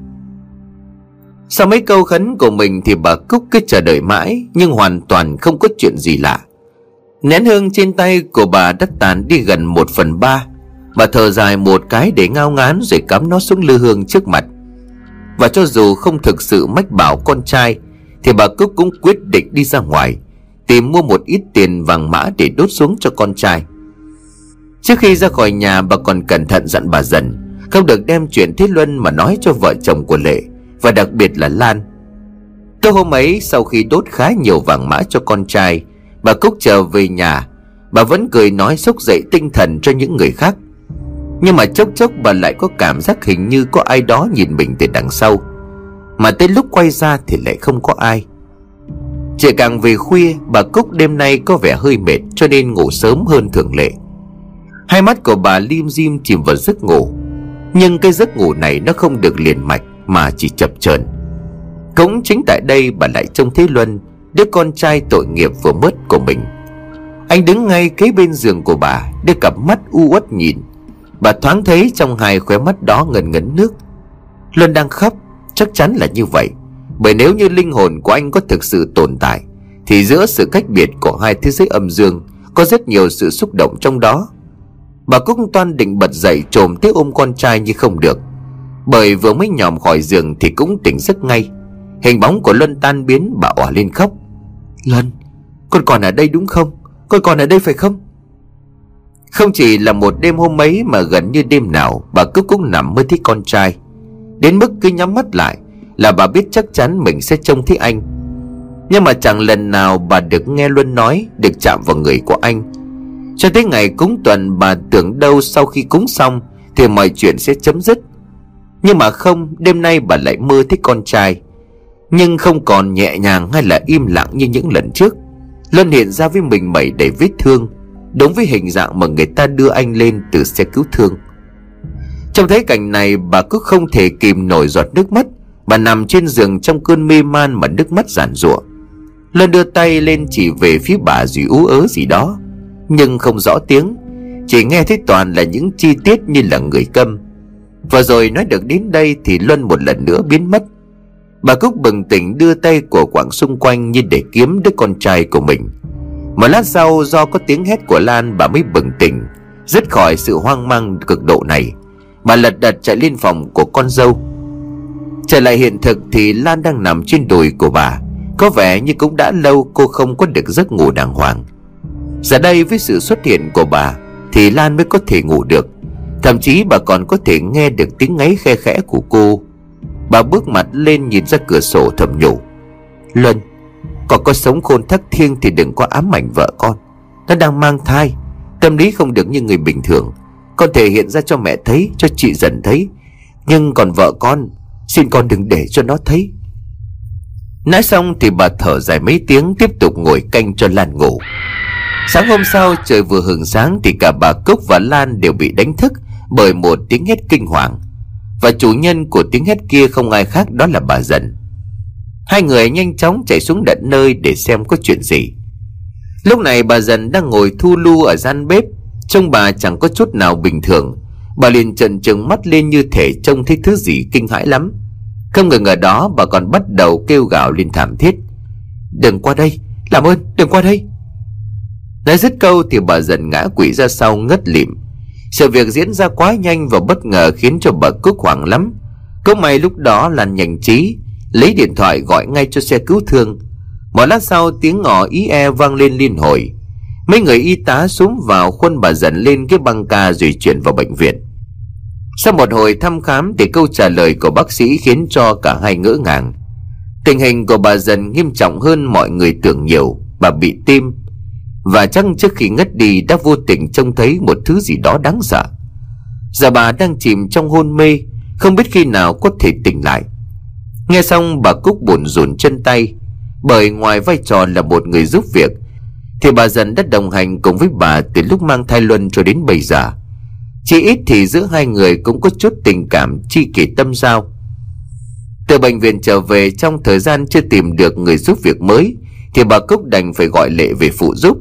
Speaker 1: Sau mấy câu khấn của mình Thì bà Cúc cứ chờ đợi mãi, Nhưng hoàn toàn không có chuyện gì lạ. Nén hương trên tay của bà đắt tàn đi gần một phần ba. Bà thở dài một cái để ngao ngán Rồi cắm nó xuống lư hương trước mặt. Và cho dù không thực sự mách bảo con trai, thì bà Cúc cũng quyết định đi ra ngoài, Tìm mua một ít tiền vàng mã để đốt xuống cho con trai. Trước khi ra khỏi nhà, bà còn cẩn thận dặn bà dần, Không được đem chuyện Thế Luân mà nói cho vợ chồng của Lệ. Và đặc biệt là Lan. Tối hôm ấy, sau khi đốt khá nhiều vàng mã cho con trai, Bà Cúc trở về nhà, Bà vẫn cười nói sốc dậy tinh thần cho những người khác. Nhưng mà chốc chốc bà lại có cảm giác hình như có ai đó nhìn mình từ đằng sau. Mà tới lúc quay ra thì lại không có ai. Chỉ càng về khuya, bà Cúc đêm nay có vẻ hơi mệt cho nên ngủ sớm hơn thường lệ. Hai mắt của bà lim dim chìm vào giấc ngủ. Nhưng cái giấc ngủ này nó không được liền mạch mà chỉ chập chờn. Cũng chính tại đây bà lại trông thấy Luân, Đứa con trai tội nghiệp vừa mất của mình. Anh đứng ngay kế bên giường của bà Đưa cặp mắt u uất nhìn. Bà thoáng thấy trong hai khóe mắt đó ngần ngấn nước. Luân đang khóc, Chắc chắn là như vậy. Bởi nếu như linh hồn của anh có thực sự tồn tại, Thì giữa sự cách biệt của hai thế giới âm dương Có rất nhiều sự xúc động trong đó. Bà cũng toan định bật dậy trồm tới ôm con trai như không được. Bởi vừa mới nhòm khỏi giường thì cũng tỉnh giấc ngay. Hình bóng của Luân tan biến bà òa lên khóc. Luân, Con còn ở đây đúng không? Con còn ở đây phải không? Không chỉ là một đêm hôm ấy Mà gần như đêm nào Bà cứ cũng nằm mơ thấy con trai. Đến mức cứ nhắm mắt lại Là bà biết chắc chắn mình sẽ trông thấy anh. Nhưng mà chẳng lần nào bà được nghe Luân nói Được chạm vào người của anh. Cho tới ngày cúng tuần bà tưởng đâu sau khi cúng xong Thì mọi chuyện sẽ chấm dứt. Nhưng mà không, Đêm nay bà lại mơ thấy con trai. Nhưng không còn nhẹ nhàng hay là im lặng như những lần trước. Luân hiện ra với mình mẩy đầy vết thương, Đúng với hình dạng mà người ta đưa anh lên từ xe cứu thương. Trong thấy cảnh này, bà cứ không thể kìm nổi giọt nước mắt. Bà nằm trên giường trong cơn mê man mà nước mắt giản rủa Luân đưa tay lên chỉ về phía bà rồi ú ớ gì đó. Nhưng không rõ tiếng, Chỉ nghe thấy toàn là những chi tiết như là người câm. Và rồi nói được đến đây thì Luân một lần nữa biến mất. Bà Cúc bừng tỉnh đưa tay của quảng xung quanh như để kiếm đứa con trai của mình. Một lát sau, do có tiếng hét của Lan, bà mới bừng tỉnh, Dứt khỏi sự hoang mang cực độ này. Bà lật đật chạy lên phòng của con dâu. Trở lại hiện thực thì Lan đang nằm trên đùi của bà. Có vẻ như cũng đã lâu cô không có được giấc ngủ đàng hoàng. Giờ đây với sự xuất hiện của bà Thì Lan mới có thể ngủ được. Thậm chí bà còn có thể nghe được tiếng ngáy khe khẽ của cô. Bà bước mặt lên nhìn ra cửa sổ thầm nhủ. Luân Còn có sống khôn thắc thiêng thì đừng có ám ảnh vợ con. Nó đang mang thai, Tâm lý không được như người bình thường. Con thể hiện ra cho mẹ thấy, Cho chị dần thấy. Nhưng còn vợ con, Xin con đừng để cho nó thấy. Nói xong thì bà thở dài mấy tiếng, Tiếp tục ngồi canh cho Lan ngủ. Sáng hôm sau trời vừa hừng sáng Thì cả bà Cúc và Lan đều bị đánh thức. Bởi một tiếng hét kinh hoàng. Và chủ nhân của tiếng hét kia không ai khác đó là bà dần. Hai người nhanh chóng chạy xuống tận nơi để xem có chuyện gì. Lúc này bà dần đang ngồi thu lu ở gian bếp, Trông bà chẳng có chút nào bình thường. Bà liền trần trừng mắt lên như thể trông thấy thứ gì kinh hãi lắm. Không ngờ ngờ đó, bà còn bắt đầu kêu gào lên thảm thiết. Đừng qua đây, Làm ơn, đừng qua đây. Nói dứt câu thì bà dần ngã quỵ ra sau ngất lịm. Sự việc diễn ra quá nhanh và bất ngờ khiến cho bà Cúc hoảng lắm. Có may lúc đó là nhanh trí, Lấy điện thoại gọi ngay cho xe cứu thương. Một lát sau, tiếng ngỏ ý e vang lên liên hồi. Mấy người y tá xuống vào khuôn bà dần lên cái băng ca rồi chuyển vào bệnh viện. Sau một hồi thăm khám thì câu trả lời của bác sĩ khiến cho cả hai ngỡ ngàng. Tình hình của bà dần nghiêm trọng hơn mọi người tưởng nhiều. Bà bị tim và chắc trước khi ngất đi đã vô tình trông thấy một thứ gì đó đáng sợ? Giờ bà đang chìm trong hôn mê, Không biết khi nào có thể tỉnh lại. Nghe xong, bà Cúc buồn rùn chân tay, Bởi ngoài vai trò là một người giúp việc, Thì bà dần đã đồng hành cùng với bà Từ lúc mang thai luân cho đến bây giờ. Chỉ ít thì giữa hai người cũng có chút tình cảm chi kỷ tâm giao. Từ bệnh viện trở về, trong thời gian chưa tìm được người giúp việc mới, Thì bà Cúc đành phải gọi Lệ về phụ giúp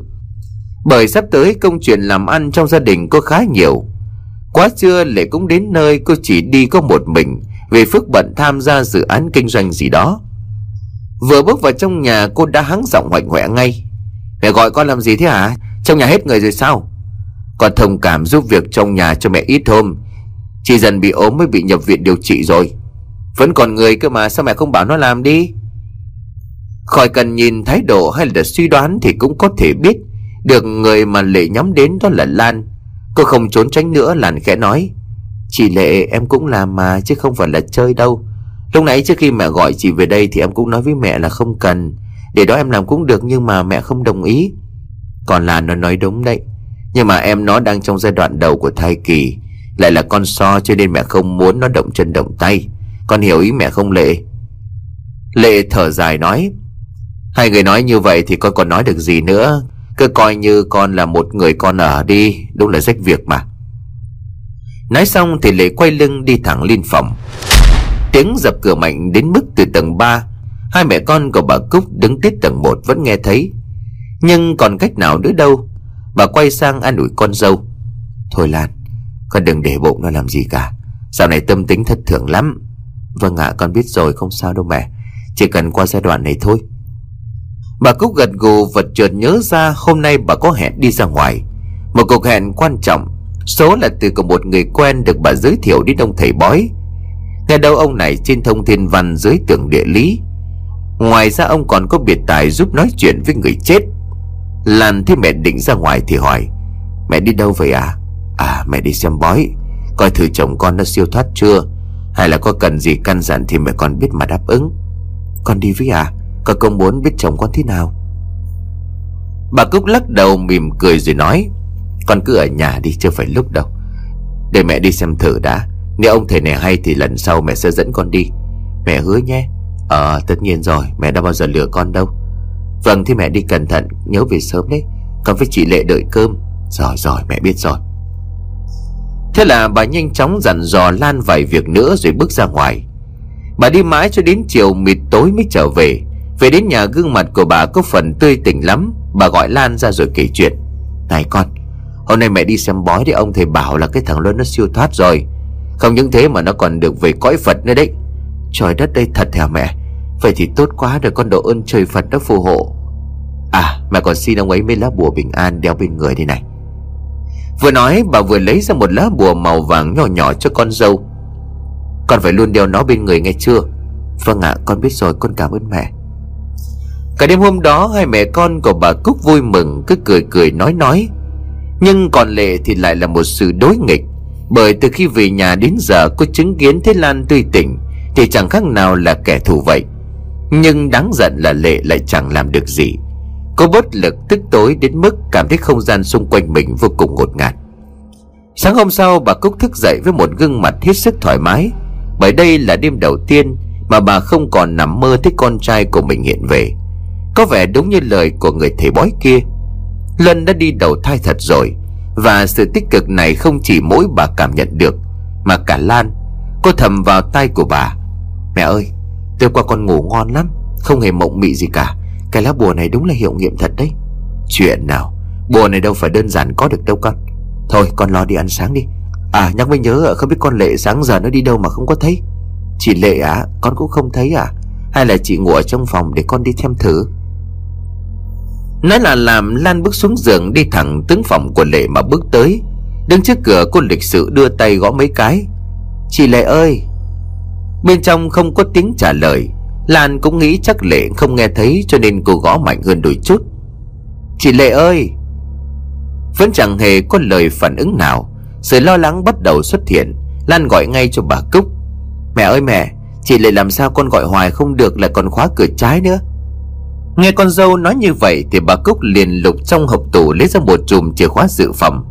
Speaker 1: bởi sắp tới công chuyện làm ăn trong gia đình có khá nhiều. Quá trưa Lệ cũng đến nơi cô chỉ đi có một mình, Vì phức bận tham gia dự án kinh doanh gì đó. Vừa bước vào trong nhà, cô đã hắng giọng hoạnh hoẹ ngay. Mẹ gọi con làm gì thế hả? Trong nhà hết người rồi sao? Con thông cảm giúp việc trong nhà cho mẹ ít hôm. Chị dần bị ốm mới bị nhập viện điều trị rồi. Vẫn còn người cơ mà, sao mẹ không bảo nó làm đi? Khỏi cần nhìn thái độ hay là suy đoán Thì cũng có thể biết được người mà Lệ nhắm đến đó là Lan. Cô không trốn tránh nữa, Lan khẽ nói. Chị Lệ, em cũng làm mà, chứ không phải là chơi đâu. Lúc nãy trước khi mẹ gọi chị về đây Thì em cũng nói với mẹ là không cần. Để đó em làm cũng được nhưng mà mẹ không đồng ý.
Speaker 2: Còn là nó nói đúng đấy. Nhưng mà em nó đang trong giai đoạn đầu của thai kỳ. Lại là con so cho nên mẹ không muốn nó động chân động tay. Con hiểu ý mẹ không, Lệ? Lệ thở dài nói. Hai người nói như vậy thì con còn nói được gì nữa? Cứ coi như con là một người con ở đi, Đúng là rách việc mà. Nói xong thì Lệ quay lưng đi thẳng lên phòng. Tiếng dập cửa mạnh đến mức từ tầng 3 Hai mẹ con của bà Cúc đứng tiếp tầng 1 vẫn nghe thấy. Nhưng còn cách nào nữa đâu, Bà quay sang an ủi con dâu. Thôi Lan, Con đừng để bụng nó làm gì cả. Dạo này tâm tính thất thường lắm. Vâng ạ, con biết rồi, không sao đâu mẹ. Chỉ cần qua giai đoạn này thôi. Bà Cúc gật gù vật chợt nhớ ra Hôm nay bà có hẹn đi ra ngoài. Một cuộc hẹn quan trọng, Số là từ của một người quen được bà giới thiệu đến ông thầy bói. Nghe đâu ông này trên thông thiên văn dưới tưởng địa lý. Ngoài ra ông còn có biệt tài giúp nói chuyện với người chết. Lan thấy mẹ định ra ngoài thì hỏi, Mẹ đi đâu vậy à À mẹ đi xem bói. Coi thử chồng con nó siêu thoát chưa? Hay là có cần gì căn dặn thì mẹ con biết mà đáp ứng. Con đi với à con không muốn biết chồng con thế nào? Bà Cúc lắc đầu mỉm cười rồi nói, Con cứ ở nhà đi, chưa phải lúc đâu. Để mẹ đi xem thử đã. Nếu ông thầy này hay thì lần sau mẹ sẽ dẫn con đi. Mẹ hứa nhé. Ờ tất nhiên rồi, Mẹ đã bao giờ lừa con đâu. Vâng thì mẹ đi cẩn thận, Nhớ về sớm đấy. Con với chị Lệ đợi cơm. Rồi rồi, mẹ biết rồi. Thế là bà nhanh chóng dặn dò Lan vài việc nữa rồi bước ra ngoài. Bà đi mãi cho đến chiều mịt tối mới trở về. Về đến nhà, gương mặt của bà có phần tươi tỉnh lắm. Bà gọi Lan ra rồi kể chuyện. Này con, Hôm nay mẹ đi xem bói thì ông thầy bảo là cái thằng Luân nó siêu thoát rồi. Không những thế mà nó còn được về cõi Phật nữa đấy. Trời đất đây thật hả mẹ? Vậy thì tốt quá rồi con độ ơn trời Phật đã phù hộ. À mẹ còn xin ông ấy mấy lá bùa bình an đeo bên người đây này. Vừa nói, bà vừa lấy ra một lá bùa màu vàng nhỏ nhỏ cho con dâu. Con phải luôn đeo nó bên người nghe chưa? Vâng ạ, con biết rồi, con cảm ơn mẹ. Cả đêm hôm đó, hai mẹ con của bà Cúc vui mừng, cứ cười cười nói nói. Nhưng còn Lệ thì lại là một sự đối nghịch, Bởi từ khi về nhà đến giờ cô chứng kiến Thế Lan tươi tỉnh, Thì chẳng khác nào là kẻ thù vậy. Nhưng đáng giận là Lệ lại chẳng làm được gì. Cô bất lực tức tối đến mức cảm thấy không gian xung quanh mình vô cùng ngột ngạt. Sáng hôm sau, bà Cúc thức dậy với một gương mặt hết sức thoải mái. Bởi đây là đêm đầu tiên mà bà không còn nằm mơ thấy con trai của mình hiện về. Có vẻ đúng như lời của người thầy bói kia. Lân đã đi đầu thai thật rồi, Và sự tích cực này không chỉ mỗi bà cảm nhận được, Mà cả Lan. Cô thầm vào tay của bà, Mẹ ơi Tôi qua con ngủ ngon lắm, Không hề mộng mị gì cả. Cái lá bùa này đúng là hiệu nghiệm thật đấy. Chuyện nào? Bùa này đâu phải đơn giản có được đâu con. Thôi, con lo đi ăn sáng đi. À nhắc mới nhớ, không biết con Lệ sáng giờ nó đi đâu mà không có thấy. Chị Lệ à Con cũng không thấy à. Hay là chị ngủ ở trong phòng để con đi thêm thử? Nói là làm Lan bước xuống giường đi thẳng tướng phòng của Lệ mà bước tới. Đứng trước cửa, cô lịch sự đưa tay gõ mấy cái. Chị Lệ ơi! Bên trong không có tiếng trả lời. Lan cũng nghĩ chắc Lệ không nghe thấy Cho nên cô gõ mạnh hơn đôi chút. Chị Lệ ơi! Vẫn chẳng hề có lời phản ứng nào. Sự lo lắng bắt đầu xuất hiện. Lan gọi ngay cho bà Cúc. Mẹ ơi mẹ, Chị Lệ làm sao con gọi hoài không được Lại còn khóa cửa trái nữa? Nghe con dâu nói như vậy Thì bà Cúc liền lục trong hộp tủ Lấy ra một chùm chìa khóa dự phòng.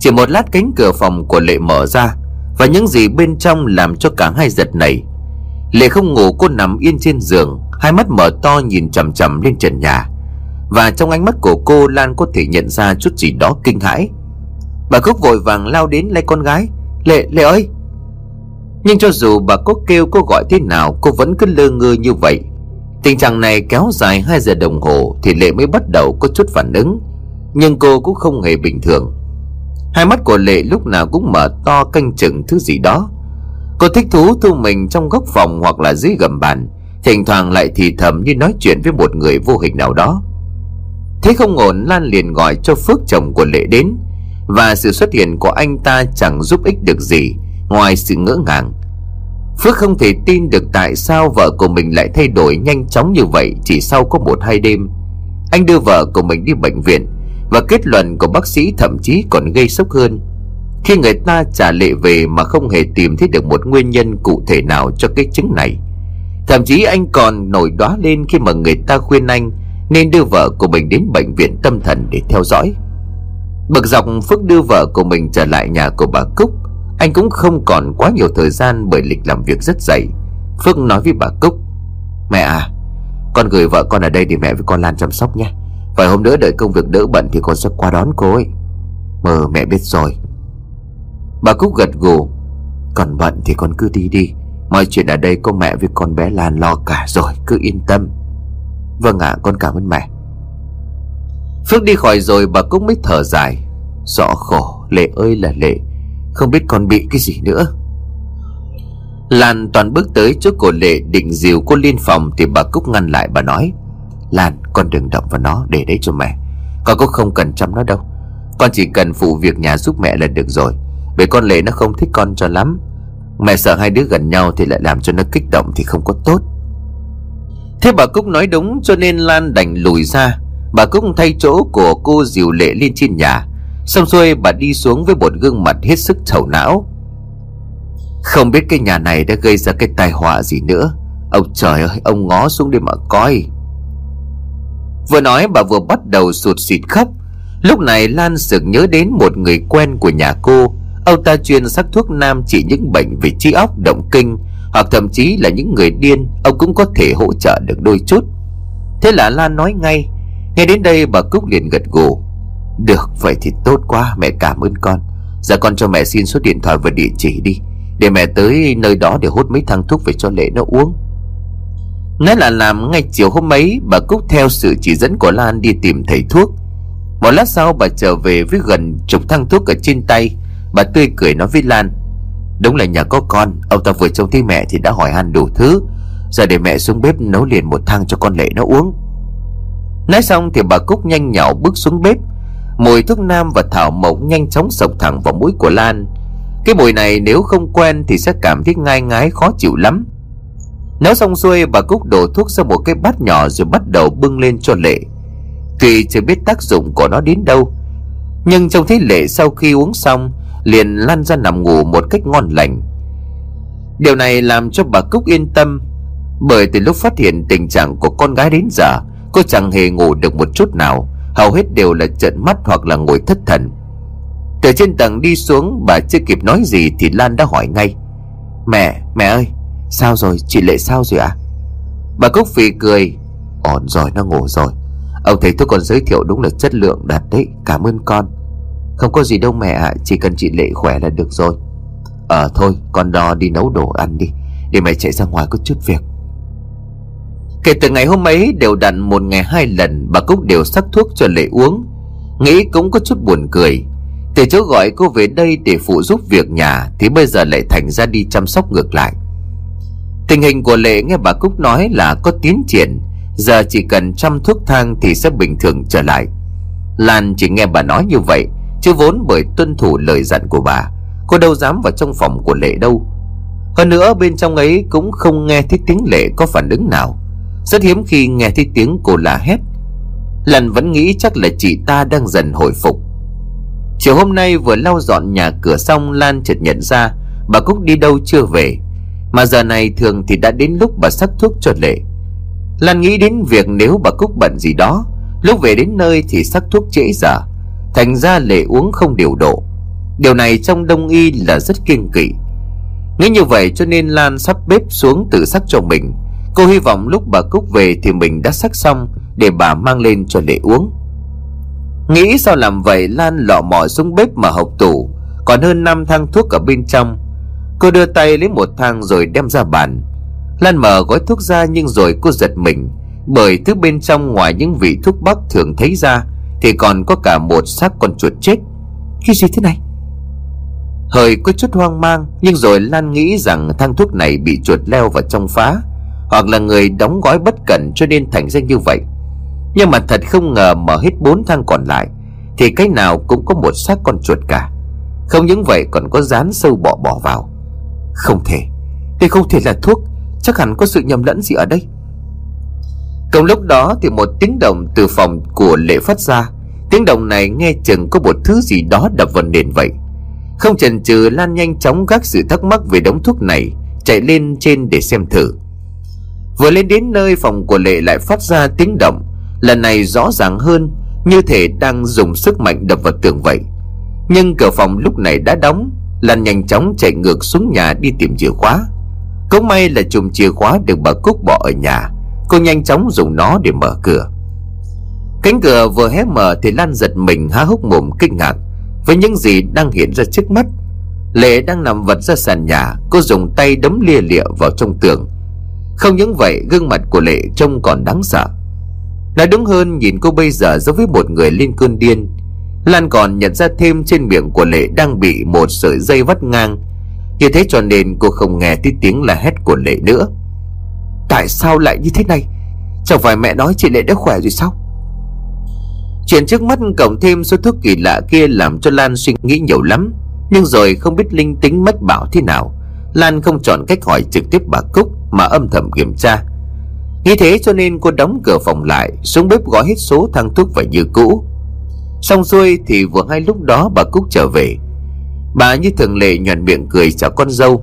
Speaker 2: Chỉ một lát cánh cửa phòng của Lệ mở ra Và những gì bên trong làm cho cả hai giật này Lệ không ngủ cô nằm yên trên giường Hai mắt mở to nhìn chằm chằm lên trần nhà. Và trong ánh mắt của cô Lan có thể nhận ra chút gì đó kinh hãi. Bà Cúc vội vàng lao đến lấy con gái. Lệ, Lệ ơi! Nhưng cho dù bà có kêu cô gọi thế nào Cô vẫn cứ lơ ngơ như vậy. Tình trạng này kéo dài 2 giờ đồng hồ Thì Lệ mới bắt đầu có chút phản ứng. Nhưng cô cũng không hề bình thường. Hai mắt của Lệ lúc nào cũng mở to canh chừng thứ gì đó. Cô thích thú thu mình trong góc phòng hoặc là dưới gầm bàn. Thỉnh thoảng lại thì thầm như nói chuyện với một người vô hình nào đó. Thế không ổn, Lan liền gọi cho Phước chồng của Lệ đến. Và sự xuất hiện của anh ta chẳng giúp ích được gì, Ngoài sự ngỡ ngàng. Phước không thể tin được tại sao vợ của mình lại thay đổi nhanh chóng như vậy Chỉ sau có một hai đêm. Anh đưa vợ của mình đi bệnh viện Và kết luận của bác sĩ thậm chí còn gây sốc hơn. Khi người ta trả lệ về mà không hề tìm thấy được một nguyên nhân cụ thể nào cho cái chứng này. Thậm chí anh còn nổi đóa lên khi mà người ta khuyên anh
Speaker 1: Nên đưa vợ của mình đến bệnh viện tâm thần để theo dõi. Bực dọc Phước đưa vợ của mình trở lại nhà của bà Cúc. Anh cũng không còn quá nhiều thời gian bởi lịch làm việc rất dày. Phước nói với bà Cúc, Mẹ à Con gửi vợ con ở đây để mẹ với con Lan chăm sóc nhé. Vài hôm nữa đợi công việc đỡ bận thì con sẽ qua đón cô ấy. Mờ, mẹ biết rồi. Bà Cúc gật gù, Còn bận thì con cứ đi đi. Mọi chuyện ở đây có mẹ với con bé Lan lo cả rồi, Cứ yên tâm. Vâng ạ, con cảm ơn mẹ. Phước đi khỏi rồi, bà Cúc mới thở dài, Rõ khổ, Lệ ơi là Lệ. Không biết con bị cái gì nữa. Lan toàn bước tới chỗ cổ Lệ định dìu cô lên phòng Thì bà Cúc ngăn lại bà nói, Lan, con đừng động vào nó, để đấy cho mẹ. Con cũng không cần chăm nó đâu. Con chỉ cần phụ việc nhà giúp mẹ là được rồi. Bởi con Lệ nó không thích con cho lắm. Mẹ sợ hai đứa gần nhau thì lại làm cho nó kích động thì không có tốt. Thế bà Cúc nói đúng, cho nên Lan đành lùi ra. Bà Cúc thay chỗ của cô dìu lệ lên trên nhà. Xong xuôi bà đi xuống với một gương mặt hết sức thầu não. Không biết cái nhà này đã gây ra cái tai họa gì nữa. Ông trời ơi, ông ngó xuống đi mà coi. Vừa nói bà vừa bắt đầu sụt xịt khóc. Lúc này Lan sực nhớ đến một người quen của nhà cô. Ông ta chuyên sắc thuốc nam trị những bệnh về trí óc, động kinh, Hoặc thậm chí là những người điên, Ông cũng có thể hỗ trợ được đôi chút. Thế là Lan nói ngay, Nghe đến đây bà Cúc liền gật gù. Được, vậy thì tốt quá, mẹ cảm ơn con. Giờ con cho mẹ xin số điện thoại và địa chỉ đi, Để mẹ tới nơi đó để hút mấy thang thuốc về cho Lệ nó uống. Nói là làm ngay chiều hôm ấy, Bà Cúc theo sự chỉ dẫn của Lan đi tìm thầy thuốc. Một lát sau, bà trở về với gần chục thang thuốc ở trên tay. Bà tươi cười nói với Lan, Đúng là nhà có con, Ông ta vừa trông thấy mẹ thì đã hỏi han đủ thứ. Giờ để mẹ xuống bếp nấu liền một thang cho con Lệ nó uống. Nói xong thì bà Cúc nhanh nhảu bước xuống bếp Mùi thuốc nam và thảo mộc nhanh chóng sộc thẳng vào mũi của Lan. Cái mùi này nếu không quen thì sẽ cảm thấy ngai ngái, khó chịu lắm. Nấu xong xuôi bà Cúc đổ thuốc ra một cái bát nhỏ rồi bắt đầu bưng lên cho Lệ. Tuy chưa biết tác dụng của nó đến đâu, Nhưng trông thấy Lệ sau khi uống xong, Liền lăn ra nằm ngủ một cách ngon lành. Điều này làm cho bà Cúc yên tâm, Bởi từ lúc phát hiện tình trạng của con gái đến giờ, Cô chẳng hề ngủ được một chút nào. Hầu hết đều là trợn mắt hoặc là ngồi thất thần. Từ trên tầng đi xuống Bà chưa kịp nói gì Thì Lan đã hỏi ngay. Mẹ, mẹ ơi Sao rồi, chị Lệ sao rồi ạ? À? Bà Cúc phì cười. Ổn rồi, nó ngủ rồi. Ông thấy tôi còn giới thiệu đúng là chất lượng đạt đấy. Cảm ơn con. Không có gì đâu mẹ ạ à, Chỉ cần chị Lệ khỏe là được rồi. Ờ thôi, con đo đi nấu đồ ăn đi. Để mẹ chạy ra ngoài có chút việc. Kể từ ngày hôm ấy, đều đặn một ngày hai lần, Bà Cúc đều sắc thuốc cho Lệ uống. Nghĩ cũng có chút buồn cười. Từ chỗ gọi cô về đây để phụ giúp việc nhà, Thì bây giờ lại thành ra đi chăm sóc ngược lại. Tình hình của Lệ nghe bà Cúc nói là có tiến triển. Giờ chỉ cần chăm thuốc thang thì sẽ bình thường trở lại. Lan chỉ nghe bà nói như vậy, Chứ vốn bởi tuân thủ lời dặn của bà. Cô đâu dám vào trong phòng của Lệ đâu. Hơn nữa bên trong ấy cũng không nghe thấy tiếng Lệ có phản ứng nào rất hiếm khi nghe thấy tiếng cô la hét. Lần vẫn nghĩ chắc là chị ta đang dần hồi phục. Chiều hôm nay vừa lau dọn nhà cửa xong, Lan chợt nhận ra Bà Cúc đi đâu chưa về. Mà giờ này thường thì đã đến lúc bà sắc thuốc cho Lệ. Lan nghĩ đến việc nếu bà Cúc bận gì đó, Lúc về đến nơi thì sắc thuốc trễ giờ. Thành ra Lệ uống không điều độ. Điều này trong đông y là rất kiêng kỵ. Nghĩ như vậy cho nên Lan sắp bếp xuống tự sắc cho mình. Cô hy vọng lúc bà Cúc về thì mình đã sắc xong Để bà mang lên cho Lệ uống. Nghĩ sao làm vậy, Lan lọ mò xuống bếp mà hộc tủ. Còn hơn năm thang thuốc ở bên trong. Cô đưa tay lấy một thang rồi đem ra bàn. Lan mở gói thuốc ra nhưng rồi cô giật mình. Bởi thứ bên trong ngoài những vị thuốc bắc thường thấy ra, Thì còn có cả một xác con chuột chết. Cái gì thế này? Hơi có chút hoang mang, Nhưng rồi Lan nghĩ rằng thang thuốc này bị chuột leo vào trong phá hoặc là người đóng gói bất cẩn cho nên thành ra như vậy. Nhưng mà thật không ngờ mở hết bốn thang còn lại, Thì cái nào cũng có một xác con chuột cả. Không những vậy còn có dán sâu bọ bỏ vào. Không thể. Đây không thể là thuốc. Chắc hẳn có sự nhầm lẫn gì ở đây. Cùng lúc đó thì một tiếng động từ phòng của lệ phát ra. Tiếng động này nghe chừng có một thứ gì đó đập vào nền vậy. Không chần chừ, Lan nhanh chóng gác sự thắc mắc về đống thuốc này, Chạy lên trên để xem thử. Vừa lên đến nơi phòng của Lệ lại phát ra tiếng động. Lần này rõ ràng hơn Như thể đang dùng sức mạnh đập vào tường vậy. Nhưng cửa phòng lúc này đã đóng, Lan nhanh chóng chạy ngược xuống nhà đi tìm chìa khóa. Cũng may là chùm chìa khóa được bà Cúc bỏ ở nhà. Cô nhanh chóng dùng nó để mở cửa. Cánh cửa vừa hé mở thì Lan giật mình há hốc mồm kinh ngạc Với những gì đang hiện ra trước mắt. Lệ đang nằm vật ra sàn nhà, Cô dùng tay đấm lia lịa vào trong tường. Không những vậy, gương mặt của Lệ trông còn đáng sợ. Nói đúng hơn, nhìn cô bây giờ giống với một người lên cơn điên. Lan còn nhận ra thêm trên miệng của Lệ đang bị một sợi dây vắt ngang. Như thế cho nên cô không nghe thấy tiếng là hét của Lệ nữa. Tại sao lại như thế này? Chẳng phải mẹ nói chị Lệ đã khỏe rồi sao? Chuyện trước mắt cộng thêm số thuốc kỳ lạ kia làm cho Lan suy nghĩ nhiều lắm. Nhưng rồi không biết linh tính mất bảo thế nào. Lan không chọn cách hỏi trực tiếp bà Cúc. Mà âm thầm kiểm tra. Nghĩ thế cho nên cô đóng cửa phòng lại, Xuống bếp gói hết số thang thuốc và như cũ. Xong xuôi thì vừa ngay lúc đó bà Cúc trở về. Bà như thường lệ nhuận miệng cười chào con dâu.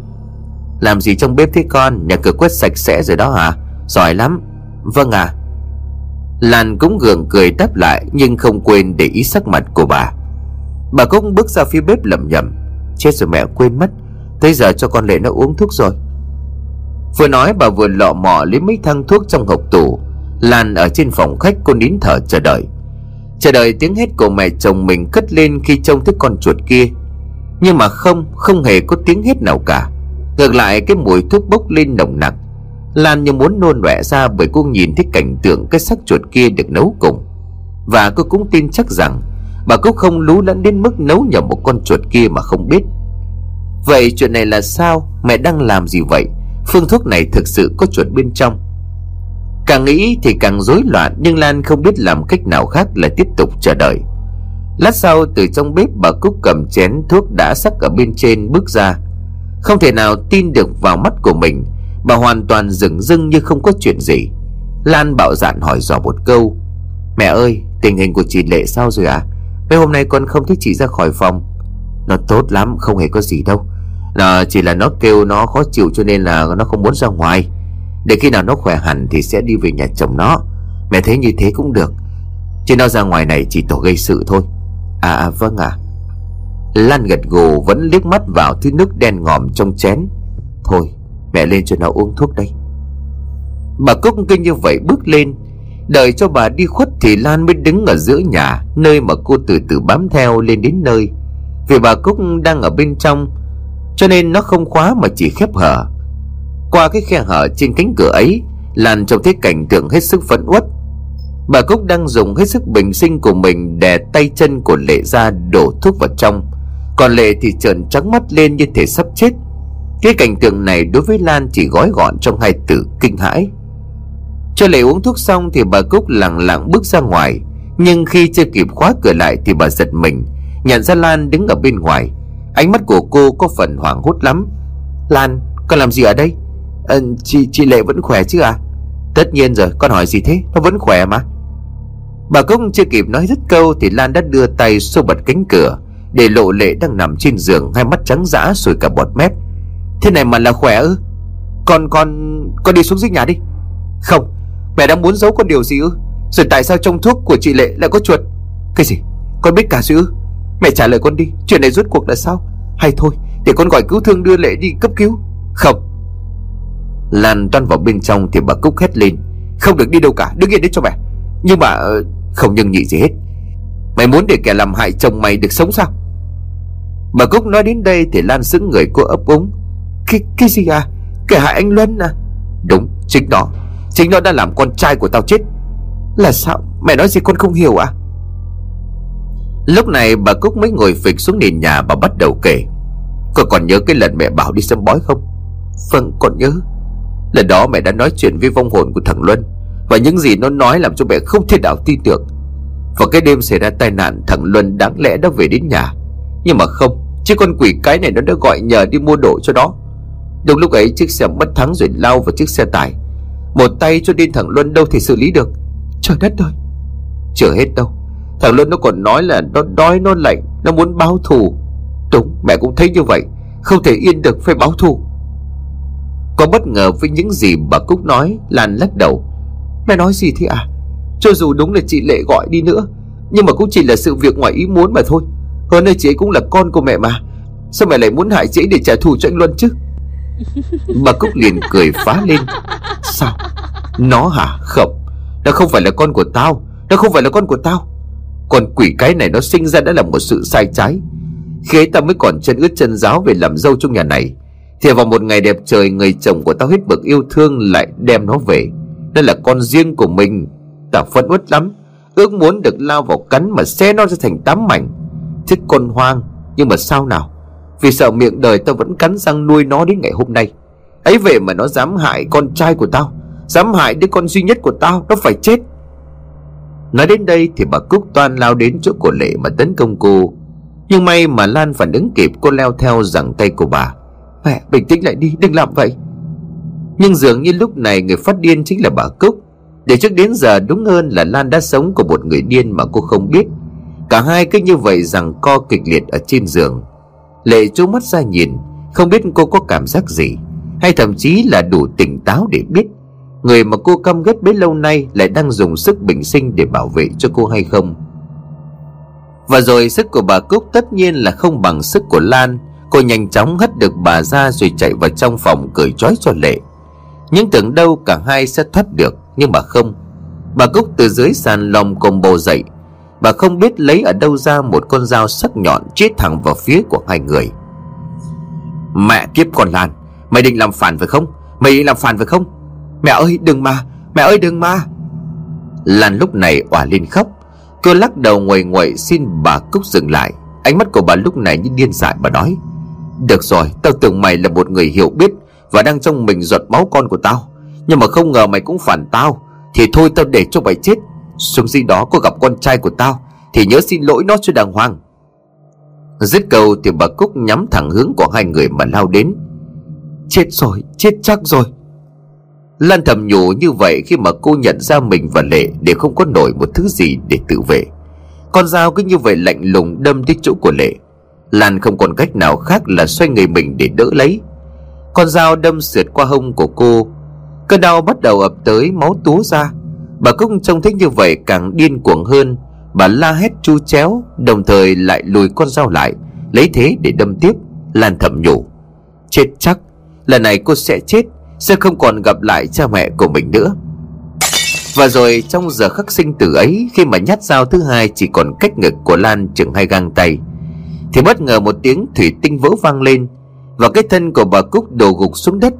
Speaker 1: Làm gì trong bếp thế con? Nhà cửa quét sạch sẽ rồi đó hả? Giỏi lắm. Vâng à Lan cũng gượng cười đáp lại, Nhưng không quên để ý sắc mặt của bà. Bà Cúc bước ra phía bếp lẩm nhẩm. Chết rồi mẹ, quên mất. Tới giờ cho con lệ nó uống thuốc rồi. Vừa nói bà vừa lọ mọ lấy mấy thang thuốc trong hộp tủ. Lan ở trên phòng khách cô nín thở chờ đợi. Chờ đợi tiếng hét của mẹ chồng mình cất lên khi trông thấy con chuột kia. Nhưng mà không, không hề có tiếng hét nào cả. Ngược lại cái mùi thuốc bốc lên nồng nặc. Lan như muốn nôn nọe ra bởi cô nhìn thấy cảnh tượng cái xác chuột kia được nấu cùng. Và cô cũng tin chắc rằng Bà cũng không lú lẫn đến mức nấu nhầm một con chuột kia mà không biết. Vậy chuyện này là sao? Mẹ đang làm gì vậy? Phương thuốc này thực sự có chuột bên trong. Càng nghĩ thì càng rối loạn, Nhưng Lan không biết làm cách nào khác là tiếp tục chờ đợi. Lát sau, từ trong bếp, bà Cúc cầm chén thuốc đã sắc ở bên trên bước ra. Không thể nào tin được vào mắt của mình, Bà hoàn toàn dừng dưng như không có chuyện gì. Lan bạo dạn hỏi dò một câu, Mẹ ơi, tình hình của chị Lệ sao rồi ạ? À? Mấy hôm nay con không thích chị ra khỏi phòng. Nó tốt lắm, không hề có gì đâu là Chỉ là nó kêu nó khó chịu cho nên là nó không muốn ra ngoài. Để khi nào nó khỏe hẳn thì sẽ đi về nhà chồng nó. Mẹ thấy như thế cũng được. Chứ nó ra ngoài này chỉ tổ gây sự thôi. À, à vâng ạ. À. Lan gật gù vẫn liếc mắt vào thứ nước đen ngòm trong chén. Thôi mẹ lên cho nó uống thuốc đây. Bà Cúc kinh như vậy bước lên. Đợi cho bà đi khuất thì Lan mới đứng ở giữa nhà Nơi mà cô từ từ bám theo lên đến nơi. Vì bà Cúc đang ở bên trong cho nên nó không khóa mà chỉ khép hở. Qua cái khe hở trên cánh cửa ấy Lan trông thấy cảnh tượng hết sức phẫn uất. Bà Cúc đang dùng hết sức bình sinh của mình Đè tay chân của Lệ ra đổ thuốc vào trong. Còn Lệ thì trợn trắng mắt lên như thể sắp chết. Cái cảnh tượng này đối với Lan chỉ gói gọn trong hai từ kinh hãi. Cho Lệ uống thuốc xong thì bà Cúc lặng lặng bước ra ngoài. Nhưng khi chưa kịp khóa cửa lại thì bà giật mình, Nhận ra Lan đứng ở bên ngoài. Ánh mắt của cô có phần hoảng hốt lắm Lan, con làm gì ở đây? À, chị, chị Lệ vẫn khỏe chứ à? Tất nhiên rồi, con hỏi gì thế? Nó vẫn khỏe mà Bà Cúc chưa kịp nói dứt câu Thì Lan đã đưa tay xô bật cánh cửa Để lộ Lệ đang nằm trên giường Hai mắt trắng dã sùi cả bọt mép Thế này mà là khỏe ư? Con, con, con đi xuống dưới nhà đi Không, Mẹ đang muốn giấu con điều gì ư Rồi tại sao trong thuốc của chị Lệ lại có chuột Cái gì Con biết cả sự ư Mẹ trả lời con đi Chuyện này rốt cuộc là sao? Hay thôi Để con gọi cứu thương đưa Lệ đi cấp cứu. Không. Lan toan vào bên trong thì bà Cúc hét lên. Không được đi đâu cả Đứng yên đấy cho mẹ. Nhưng mà ờ, không nhưng nhị gì hết. Mày muốn để kẻ làm hại chồng mày được sống sao? Bà Cúc nói đến đây Thì Lan sững người cô ấp úng. Cái, cái gì à? Kẻ hại anh Luân à? Đúng chính nó, Chính nó đã làm con trai của tao chết. Là sao? Mẹ nói gì con không hiểu à? Lúc này bà Cúc mới ngồi phịch xuống nền nhà Bà bắt đầu kể. Con còn nhớ cái lần mẹ bảo đi xem bói không? Vâng con nhớ. Lần đó mẹ đã nói chuyện với vong hồn của thằng Luân Và những gì nó nói làm cho mẹ không thể nào tin tưởng Và cái đêm xảy ra tai nạn, Thằng Luân đáng lẽ đã về đến nhà. Nhưng mà không Chứ con quỷ cái này nó đã gọi nhờ đi mua đồ cho nó. Đúng lúc ấy, chiếc xe mất thắng rồi lao vào chiếc xe tải. Một tay cho đến thằng Luân đâu thể xử lý được. Trời đất ơi! Chưa hết đâu. Thằng Luân nó còn nói là nó đói nó lạnh Nó muốn báo thù. Đúng mẹ cũng thấy như vậy Không thể yên được phải báo thù. Có bất ngờ với những gì bà Cúc nói Lan lắc đầu. Mẹ nói gì thế à?
Speaker 3: Cho dù đúng là chị Lệ gọi đi nữa Nhưng mà cũng chỉ là sự việc ngoài ý muốn mà thôi. Hơn nữa chị ấy cũng là con của mẹ mà. Sao mẹ lại muốn hại chị ấy để trả thù cho anh Luân chứ? [LAUGHS]
Speaker 1: Bà Cúc liền cười phá lên. Sao? Nó hả? Không Nó không phải là con của tao Nó không phải là con của tao con quỷ cái này nó sinh ra đã là một sự sai trái. Khi ấy tao mới còn chân ướt chân giáo Về làm dâu trong nhà này, Thì vào một ngày đẹp trời, Người chồng của tao hết bực yêu thương Lại đem nó về. Đây là con riêng của mình. Tao phẫn uất lắm, Ước muốn được lao vào cắn mà xe nó ra thành tám mảnh. Thích con hoang, Nhưng mà sao nào? Vì sợ miệng đời tao vẫn cắn răng nuôi nó đến ngày hôm nay. Ấy về mà nó dám hại con trai của tao, Dám hại đứa con duy nhất của tao, Nó phải chết. Nói đến đây thì bà Cúc toan lao đến chỗ của Lệ mà tấn công cô. Nhưng may mà Lan phản ứng kịp, cô leo theo giằng tay của bà. Mẹ, bình tĩnh lại đi, đừng làm vậy. Nhưng dường như lúc này người phát điên chính là bà Cúc. Để trước đến giờ đúng hơn là Lan đã sống của một người điên mà cô không biết. Cả hai cứ như vậy rằng co kịch liệt ở trên giường. Lệ trố mắt ra nhìn, Không biết cô có cảm giác gì, Hay thậm chí là đủ tỉnh táo để biết. Người mà cô căm ghét bấy lâu nay Lại đang dùng sức bình sinh để bảo vệ cho cô hay không? Và rồi sức của bà Cúc tất nhiên là không bằng sức của Lan. Cô nhanh chóng hất được bà ra rồi chạy vào trong phòng cười trói cho Lệ. Nhưng tưởng đâu cả hai sẽ thoát được, Nhưng mà không. Bà Cúc từ dưới sàn lòng cồm bồ dậy. Bà không biết lấy ở đâu ra một con dao sắc nhọn Chết thẳng vào phía của hai người. Mẹ kiếp con Lan, Mày định làm phản phải không? Mày định làm phản phải không? Mẹ ơi đừng mà. Mẹ ơi đừng mà. Lan lúc này òa lên khóc. Cô lắc đầu nguội nguội xin bà Cúc dừng lại. Ánh mắt của bà lúc này như điên dại bà nói Được rồi tao tưởng mày là một người hiểu biết Và đang trong mình giọt máu con của tao. Nhưng mà không ngờ mày cũng phản tao. Thì thôi tao để cho mày chết. Xuống gì đó có gặp con trai của tao Thì nhớ xin lỗi nó cho đàng hoàng. Dứt câu thì bà Cúc nhắm thẳng hướng của hai người mà lao đến. Chết rồi, chết chắc rồi. Lan thầm nhủ như vậy khi mà cô nhận ra mình và Lệ Để không có nổi một thứ gì để tự vệ. Con dao cứ như vậy lạnh lùng đâm đến chỗ của Lệ. Lan không còn cách nào khác là xoay người mình để đỡ lấy. Con dao đâm sượt qua hông của cô. Cơn đau bắt đầu ập tới, máu túa ra. Bà Cúc trông thấy như vậy càng điên cuồng hơn. Bà la hét chu chéo, Đồng thời lại lùi con dao lại, Lấy thế để đâm tiếp. Lan thầm nhủ, Chết chắc, Lần này cô sẽ chết. Sẽ không còn gặp lại cha mẹ của mình nữa. Và rồi trong giờ khắc sinh tử ấy, Khi mà nhát dao thứ hai Chỉ còn cách ngực của Lan chừng hai găng tay, Thì bất ngờ một tiếng thủy tinh vỡ vang lên Và cái thân của bà Cúc đổ gục xuống đất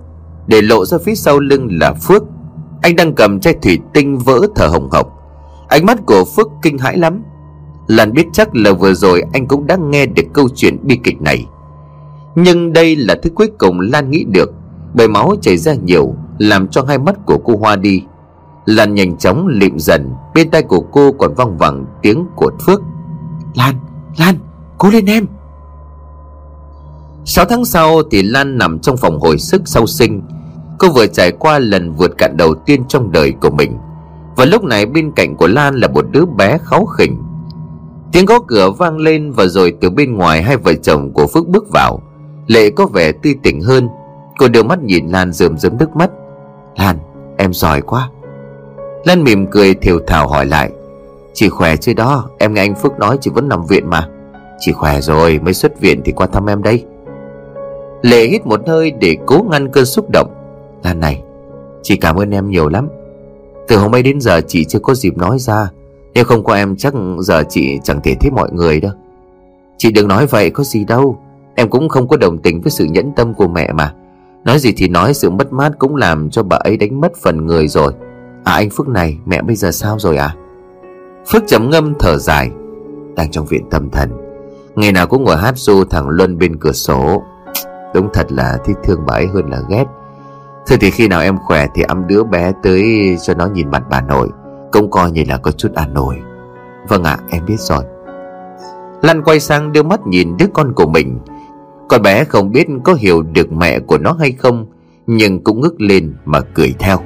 Speaker 1: Để lộ ra phía sau lưng là Phước. Anh đang cầm chai thủy tinh vỡ thở hồng hộc. Ánh mắt của Phước kinh hãi lắm. Lan biết chắc là vừa rồi anh cũng đã nghe được câu chuyện bi kịch này. Nhưng đây là thứ cuối cùng Lan nghĩ được. Bởi máu chảy ra nhiều Làm cho hai mắt của cô hoa đi. Lan nhanh chóng lịm dần Bên tai của cô còn văng vẳng tiếng của Phước. Lan, Lan, cố lên em. 6 tháng sau thì Lan nằm trong phòng hồi sức sau sinh. Cô vừa trải qua lần vượt cạn đầu tiên trong đời của mình. Và lúc này bên cạnh của Lan là một đứa bé kháu khỉnh. Tiếng gõ cửa vang lên và rồi từ bên ngoài hai vợ chồng của Phước bước vào. Lệ có vẻ tươi tỉnh hơn. Cô đưa mắt nhìn Lan rơm rớm nước mắt. Lan, em giỏi quá. Lan mỉm cười thiều thào hỏi lại. Chị khỏe chứ đó? Em nghe anh Phước nói chị vẫn nằm viện mà. Chị khỏe rồi, mới xuất viện thì qua thăm em đây. Lệ hít một hơi để cố ngăn cơn xúc động. Lan này, Chị cảm ơn em nhiều lắm. Từ hôm ấy đến giờ chị chưa có dịp nói ra Nếu không có em chắc giờ chị chẳng thể thấy mọi người đâu. Chị đừng nói vậy, có gì đâu. Em cũng không có đồng tình với sự nhẫn tâm của mẹ mà. Nói gì thì nói, sự mất mát cũng làm cho bà ấy đánh mất phần người rồi. À anh Phước này, mẹ bây giờ sao rồi à Phước chấm ngâm thở dài, Đang trong viện tâm thần. Ngày nào cũng ngồi hát ru thằng Luân bên cửa sổ. Đúng thật là thích thương bà ấy hơn là ghét. Thế thì khi nào em khỏe thì ấm đứa bé tới cho nó nhìn mặt bà nội. Cũng coi như là có chút an nổi Vâng ạ, em biết rồi. Lan quay sang đưa mắt nhìn đứa con của mình. Con bé không biết có hiểu được mẹ của nó hay không, Nhưng cũng ngước lên mà cười theo.